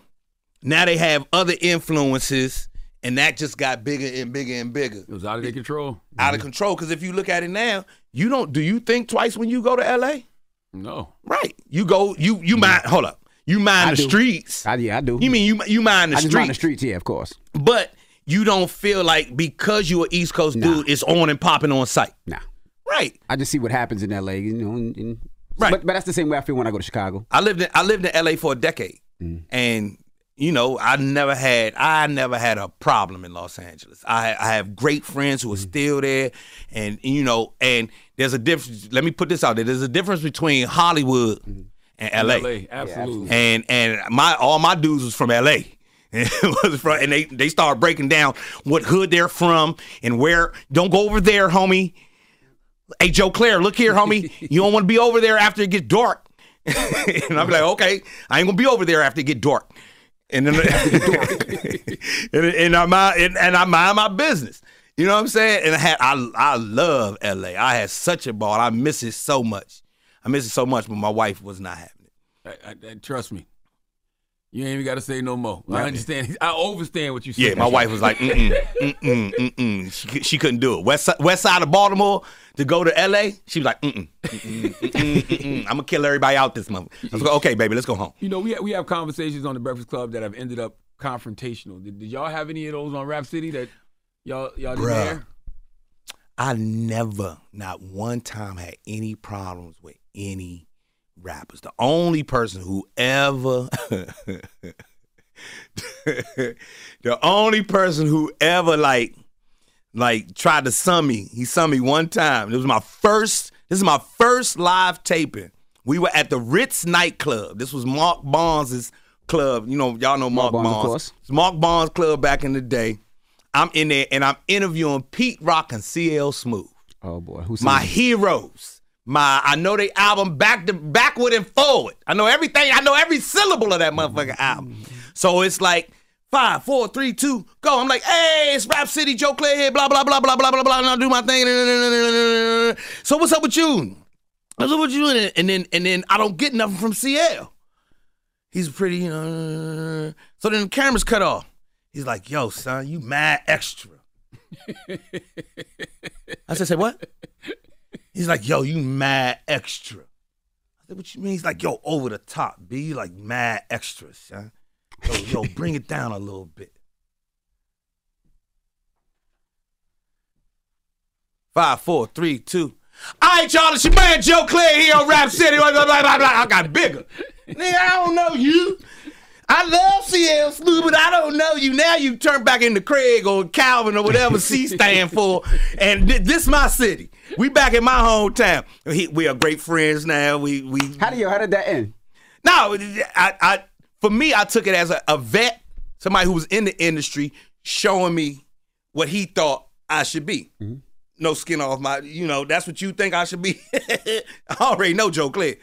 Speaker 6: Now they have other influences, and that just got bigger and bigger and bigger
Speaker 5: It was out of their control.
Speaker 6: out of control. Because if you look at it now, you don't. Do you think twice when you go to L.A.?
Speaker 5: No.
Speaker 6: Right. You go. You you mm-hmm. mind. Hold up. You mind
Speaker 1: I
Speaker 6: the
Speaker 1: do.
Speaker 6: streets.
Speaker 1: I, yeah, I do.
Speaker 6: You mean you you mind the
Speaker 1: I
Speaker 6: streets?
Speaker 1: mind the streets, yeah, of course.
Speaker 6: But you don't feel like because you're an East Coast
Speaker 1: Nah.
Speaker 6: dude, it's on and popping on site.
Speaker 1: Nah.
Speaker 6: Right.
Speaker 1: I just see what happens in LA, you know, and, and
Speaker 6: Right.
Speaker 1: But, but that's the same way I feel when I go to Chicago.
Speaker 6: I lived in I lived in L.A. for a decade,
Speaker 1: Mm.
Speaker 6: and you know I never had I never had a problem in Los Angeles. I I have great friends who are
Speaker 1: Mm.
Speaker 6: still there, and you know, and there's a difference. Let me put this out there. There's a difference between Hollywood
Speaker 1: Mm.
Speaker 6: And L.A.
Speaker 5: LA, absolutely.
Speaker 6: and and my all my dudes was from L.A. And from, and they they started breaking down what hood they're from and where. Don't go over there, homie. Hey Joe Clair, look here, homie. You don't want to be over there after it gets dark. and I'm like, okay, I ain't gonna be over there after it get dark. And then and, and I mind and, and I mind my business. You know what I'm saying? And I had I I love LA. I had such a ball. I miss it so much. I miss it so much, but my wife was not having it.
Speaker 5: I, I, I- trust me. You ain't even got to say no more. I understand. I understand what you said.
Speaker 6: Yeah, my wife was like, mm mm, mm mm, mm She, she couldn't do it. West side, west side of Baltimore to go to LA, she was like, mm mm, mm mm, mm mm. I'm gonna kill everybody out this month. I was like, okay, baby, let's go home.
Speaker 5: You know, we we have conversations on the Breakfast Club that have ended up confrontational. Did, did y'all have any of those on Rap City that y'all y'all didn't
Speaker 6: Bruh.
Speaker 5: hear?
Speaker 6: I never, not one time, had any problems with any rappers. The only person who ever, the only person who ever like, like tried to sum me. He summed me one time. It was my first. This is my first live taping. We were at the Ritz nightclub. This was Mark Barnes' club. You know, y'all know Mark,
Speaker 1: Mark Barnes, of course.
Speaker 6: It's Mark Barnes Club back in the day. I'm in there and I'm interviewing Pete Rock and CL Smooth.
Speaker 1: Oh boy, who's
Speaker 6: my heroes. My I know they album back to backward and forward. I know everything. I know every syllable of that motherfucking album. So it's like five, four, three, two, go. I'm like, hey, it's Rap City, Joe Clair here, blah blah blah blah blah blah blah. And I do my thing. So what's up with you? What's up with you? And then, and then I don't get nothing from CL. He's pretty, you know. So then the camera's cut off. He's like, yo, son, you mad extra. I said, say what? He's like, yo, you mad extra. I said, what you mean? He's like, yo, over the top, B. You like mad extra, son. Yo, yo, bring it down a little bit. Five, four, three, two. All right, y'all, it's your man Joe Clair here on Rap City. Blah, blah, blah, blah, blah. I got bigger. Nigga, I don't know you. I love CL Smooth, but I don't know you. Now you turn back into Craig or Calvin or whatever C stand for. And th- this my city. We back in my hometown. He, we are great friends now. We we
Speaker 1: How did you? How did that end?
Speaker 6: no, I, I for me, I took it as a, a vet, somebody who was in the industry, showing me what he thought I should be. Mm-hmm. No skin off my, you know, that's what you think I should be. I already know Joe Clair.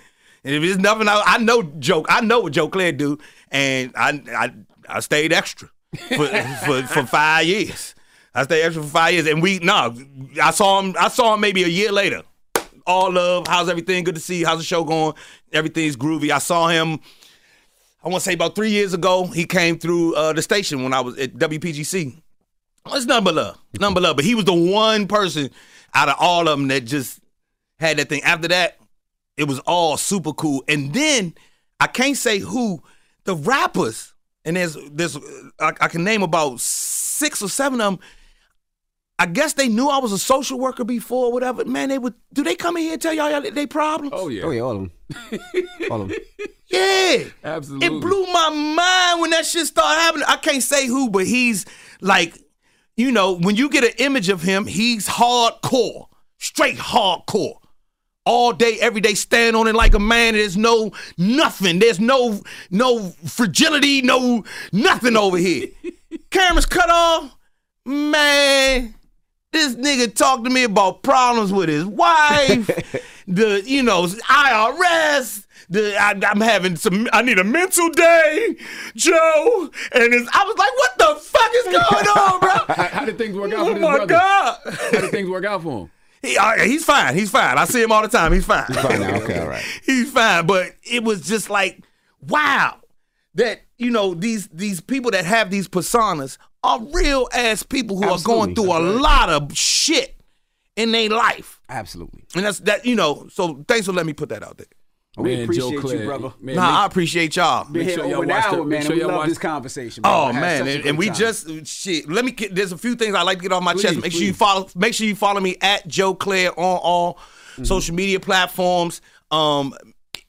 Speaker 6: And if it's nothing, I, I know Joe. I know what Joe Clair do, and I I, I stayed extra for, for for five years. I stayed extra for five years, and we no, I saw him. I saw him maybe a year later. All love. How's everything? Good to see you. How's the show going? Everything's groovy. I saw him. I want to say about three years ago. He came through uh, the station when I was at WPGC. It's number love, number love. But he was the one person out of all of them that just had that thing. After that, it was all super cool. And then I can't say who the rappers, and there's there's I, I can name about six or seven of them. I guess they knew I was a social worker before, or whatever. Man, they would. Do they come in here and tell y'all they problems?
Speaker 5: Oh yeah.
Speaker 1: Oh yeah, all of them. all of them.
Speaker 6: Yeah.
Speaker 5: Absolutely.
Speaker 6: It blew my mind when that shit started happening. I can't say who, but he's like, you know, when you get an image of him, he's hardcore, straight hardcore. All day, every day, stand on it like a man. There's no nothing. There's no no fragility, no nothing over here. Cameras cut off. Man, this nigga talked to me about problems with his wife, the you know IRS. The, I, I'm having some. I need a mental day, Joe. And it's, I was like, "What the fuck is going on, bro?"
Speaker 5: How, how did things work out
Speaker 6: Oh
Speaker 5: for this
Speaker 6: my
Speaker 5: brother?
Speaker 6: God.
Speaker 5: How did things work out for him?
Speaker 6: He, uh, he's fine. He's fine. I see him all the time. He's fine.
Speaker 1: He's fine now. Okay, all right.
Speaker 6: he's fine. But it was just like, wow, that you know these these people that have these personas are real ass people who
Speaker 1: Absolutely.
Speaker 6: are going through a lot of shit in their life,
Speaker 1: Absolutely.
Speaker 6: and that's that. You know. So thanks for letting me put that out there.
Speaker 1: We appreciate
Speaker 5: Joe Clair,
Speaker 1: you, brother.
Speaker 5: Man,
Speaker 6: nah, I appreciate y'all.
Speaker 1: Been here
Speaker 5: sure y'all
Speaker 1: over an
Speaker 5: watch
Speaker 1: hour,
Speaker 5: the-
Speaker 1: man.
Speaker 5: make sure
Speaker 1: we
Speaker 5: y'all
Speaker 1: love
Speaker 5: watch-
Speaker 1: this conversation. brother.
Speaker 6: Oh
Speaker 1: I
Speaker 6: man, and, and we
Speaker 1: time.
Speaker 6: just shit. Let me get. There's a few things I like to get off my chest.
Speaker 5: Please,
Speaker 6: Make sure you follow. Make sure you follow me at Joe Clair on all
Speaker 1: Mm-hmm.
Speaker 6: social media platforms. Um,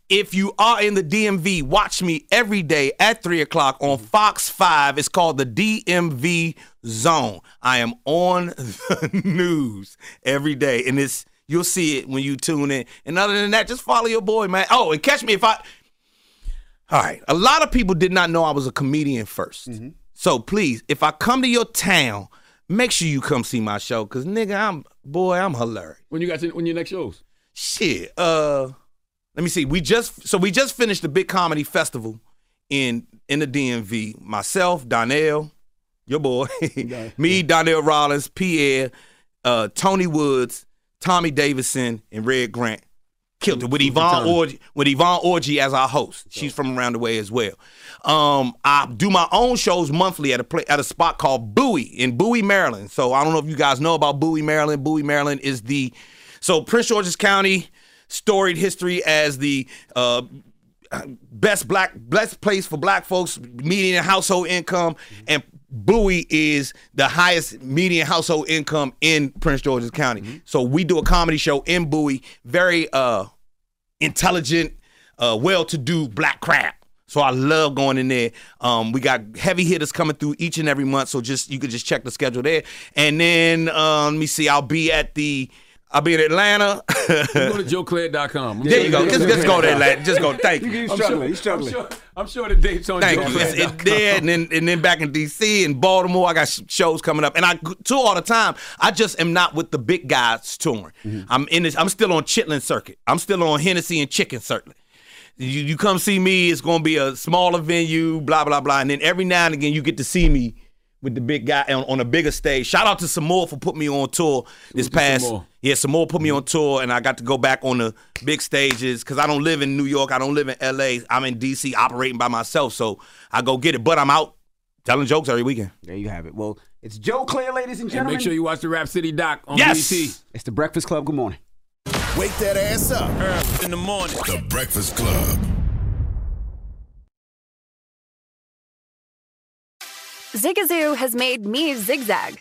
Speaker 6: if you are in the DMV, watch me every day at three o'clock on
Speaker 1: Mm-hmm.
Speaker 6: Fox Five. It's called the DMV Zone. I am on the news every day, and it's you'll see it when you tune in. And other than that, just follow your boy, man. Oh, and catch me if I. All right. A lot of people did not know I was a comedian 1st So please, if I come to your town, make sure you come see my show. Cause nigga, I'm boy, I'm hilarious.
Speaker 5: When you got when your next shows?
Speaker 6: Shit. Uh let me see. We just so we just finished the big comedy festival in in the DMV. Myself, Donnell, your boy, me, Donnell Rawlings, Pierre, uh, Tony Woods, Tommy Davidson, and Red Grant. Killed it with Yvonne Orji with Yvonne Orji as our host. She's from around the way as well. Um, I do my own shows monthly at a pla at a spot called Bowie in Bowie, Maryland. So I don't know if you guys know about Bowie, Maryland. Bowie, Maryland is the so Prince George's County storied history as the uh, best black best place for black folks median household income and Bowie is the highest median household income in Prince George's County. So we do a comedy show in Bowie, very uh intelligent, uh well-to-do black crap. So I love going in there. Um, we got heavy hitters coming through each and every month. So just you could just check the schedule there. And then uh, let me see. I'll be at the. I'll be in Atlanta.
Speaker 5: go to joeclair.com.
Speaker 6: There you go. Just, just go there, lad. Just go. Thank you.
Speaker 5: He's struggling. He's struggling. I'm sure, I'm sure the dates on
Speaker 6: Thank you. It's, it's there, and then and then back in D.C. and Baltimore, I got shows coming up, and I tour all the time. I just am not with the big guys touring.
Speaker 5: Mm-hmm.
Speaker 6: I'm in this. I'm still on Chitlin circuit. I'm still on Hennessy and Chicken circuit. You, you come see me. It's going to be a smaller venue. Blah blah blah. And then every now and again, you get to see me with the big guy on, on a bigger stage. Shout out to Sommore for putting me on tour this past.
Speaker 5: Sommore?
Speaker 6: Yeah, Sommore put me on tour, and I got to go back on the big stages because I don't live in New York. I don't live in L.A. I'm in D.C. operating by myself, so I go get it. But I'm out telling jokes every weekend.
Speaker 1: There you have it. Well, it's Joe Clair, ladies and
Speaker 5: And
Speaker 1: gentlemen.
Speaker 5: make sure you watch the Rap City doc on
Speaker 6: Yes!
Speaker 5: BET.
Speaker 1: It's the Breakfast Club. Good morning.
Speaker 4: Wake that ass up.
Speaker 5: early In the morning.
Speaker 4: The Breakfast Club.
Speaker 7: Zigazoo has made me zigzag.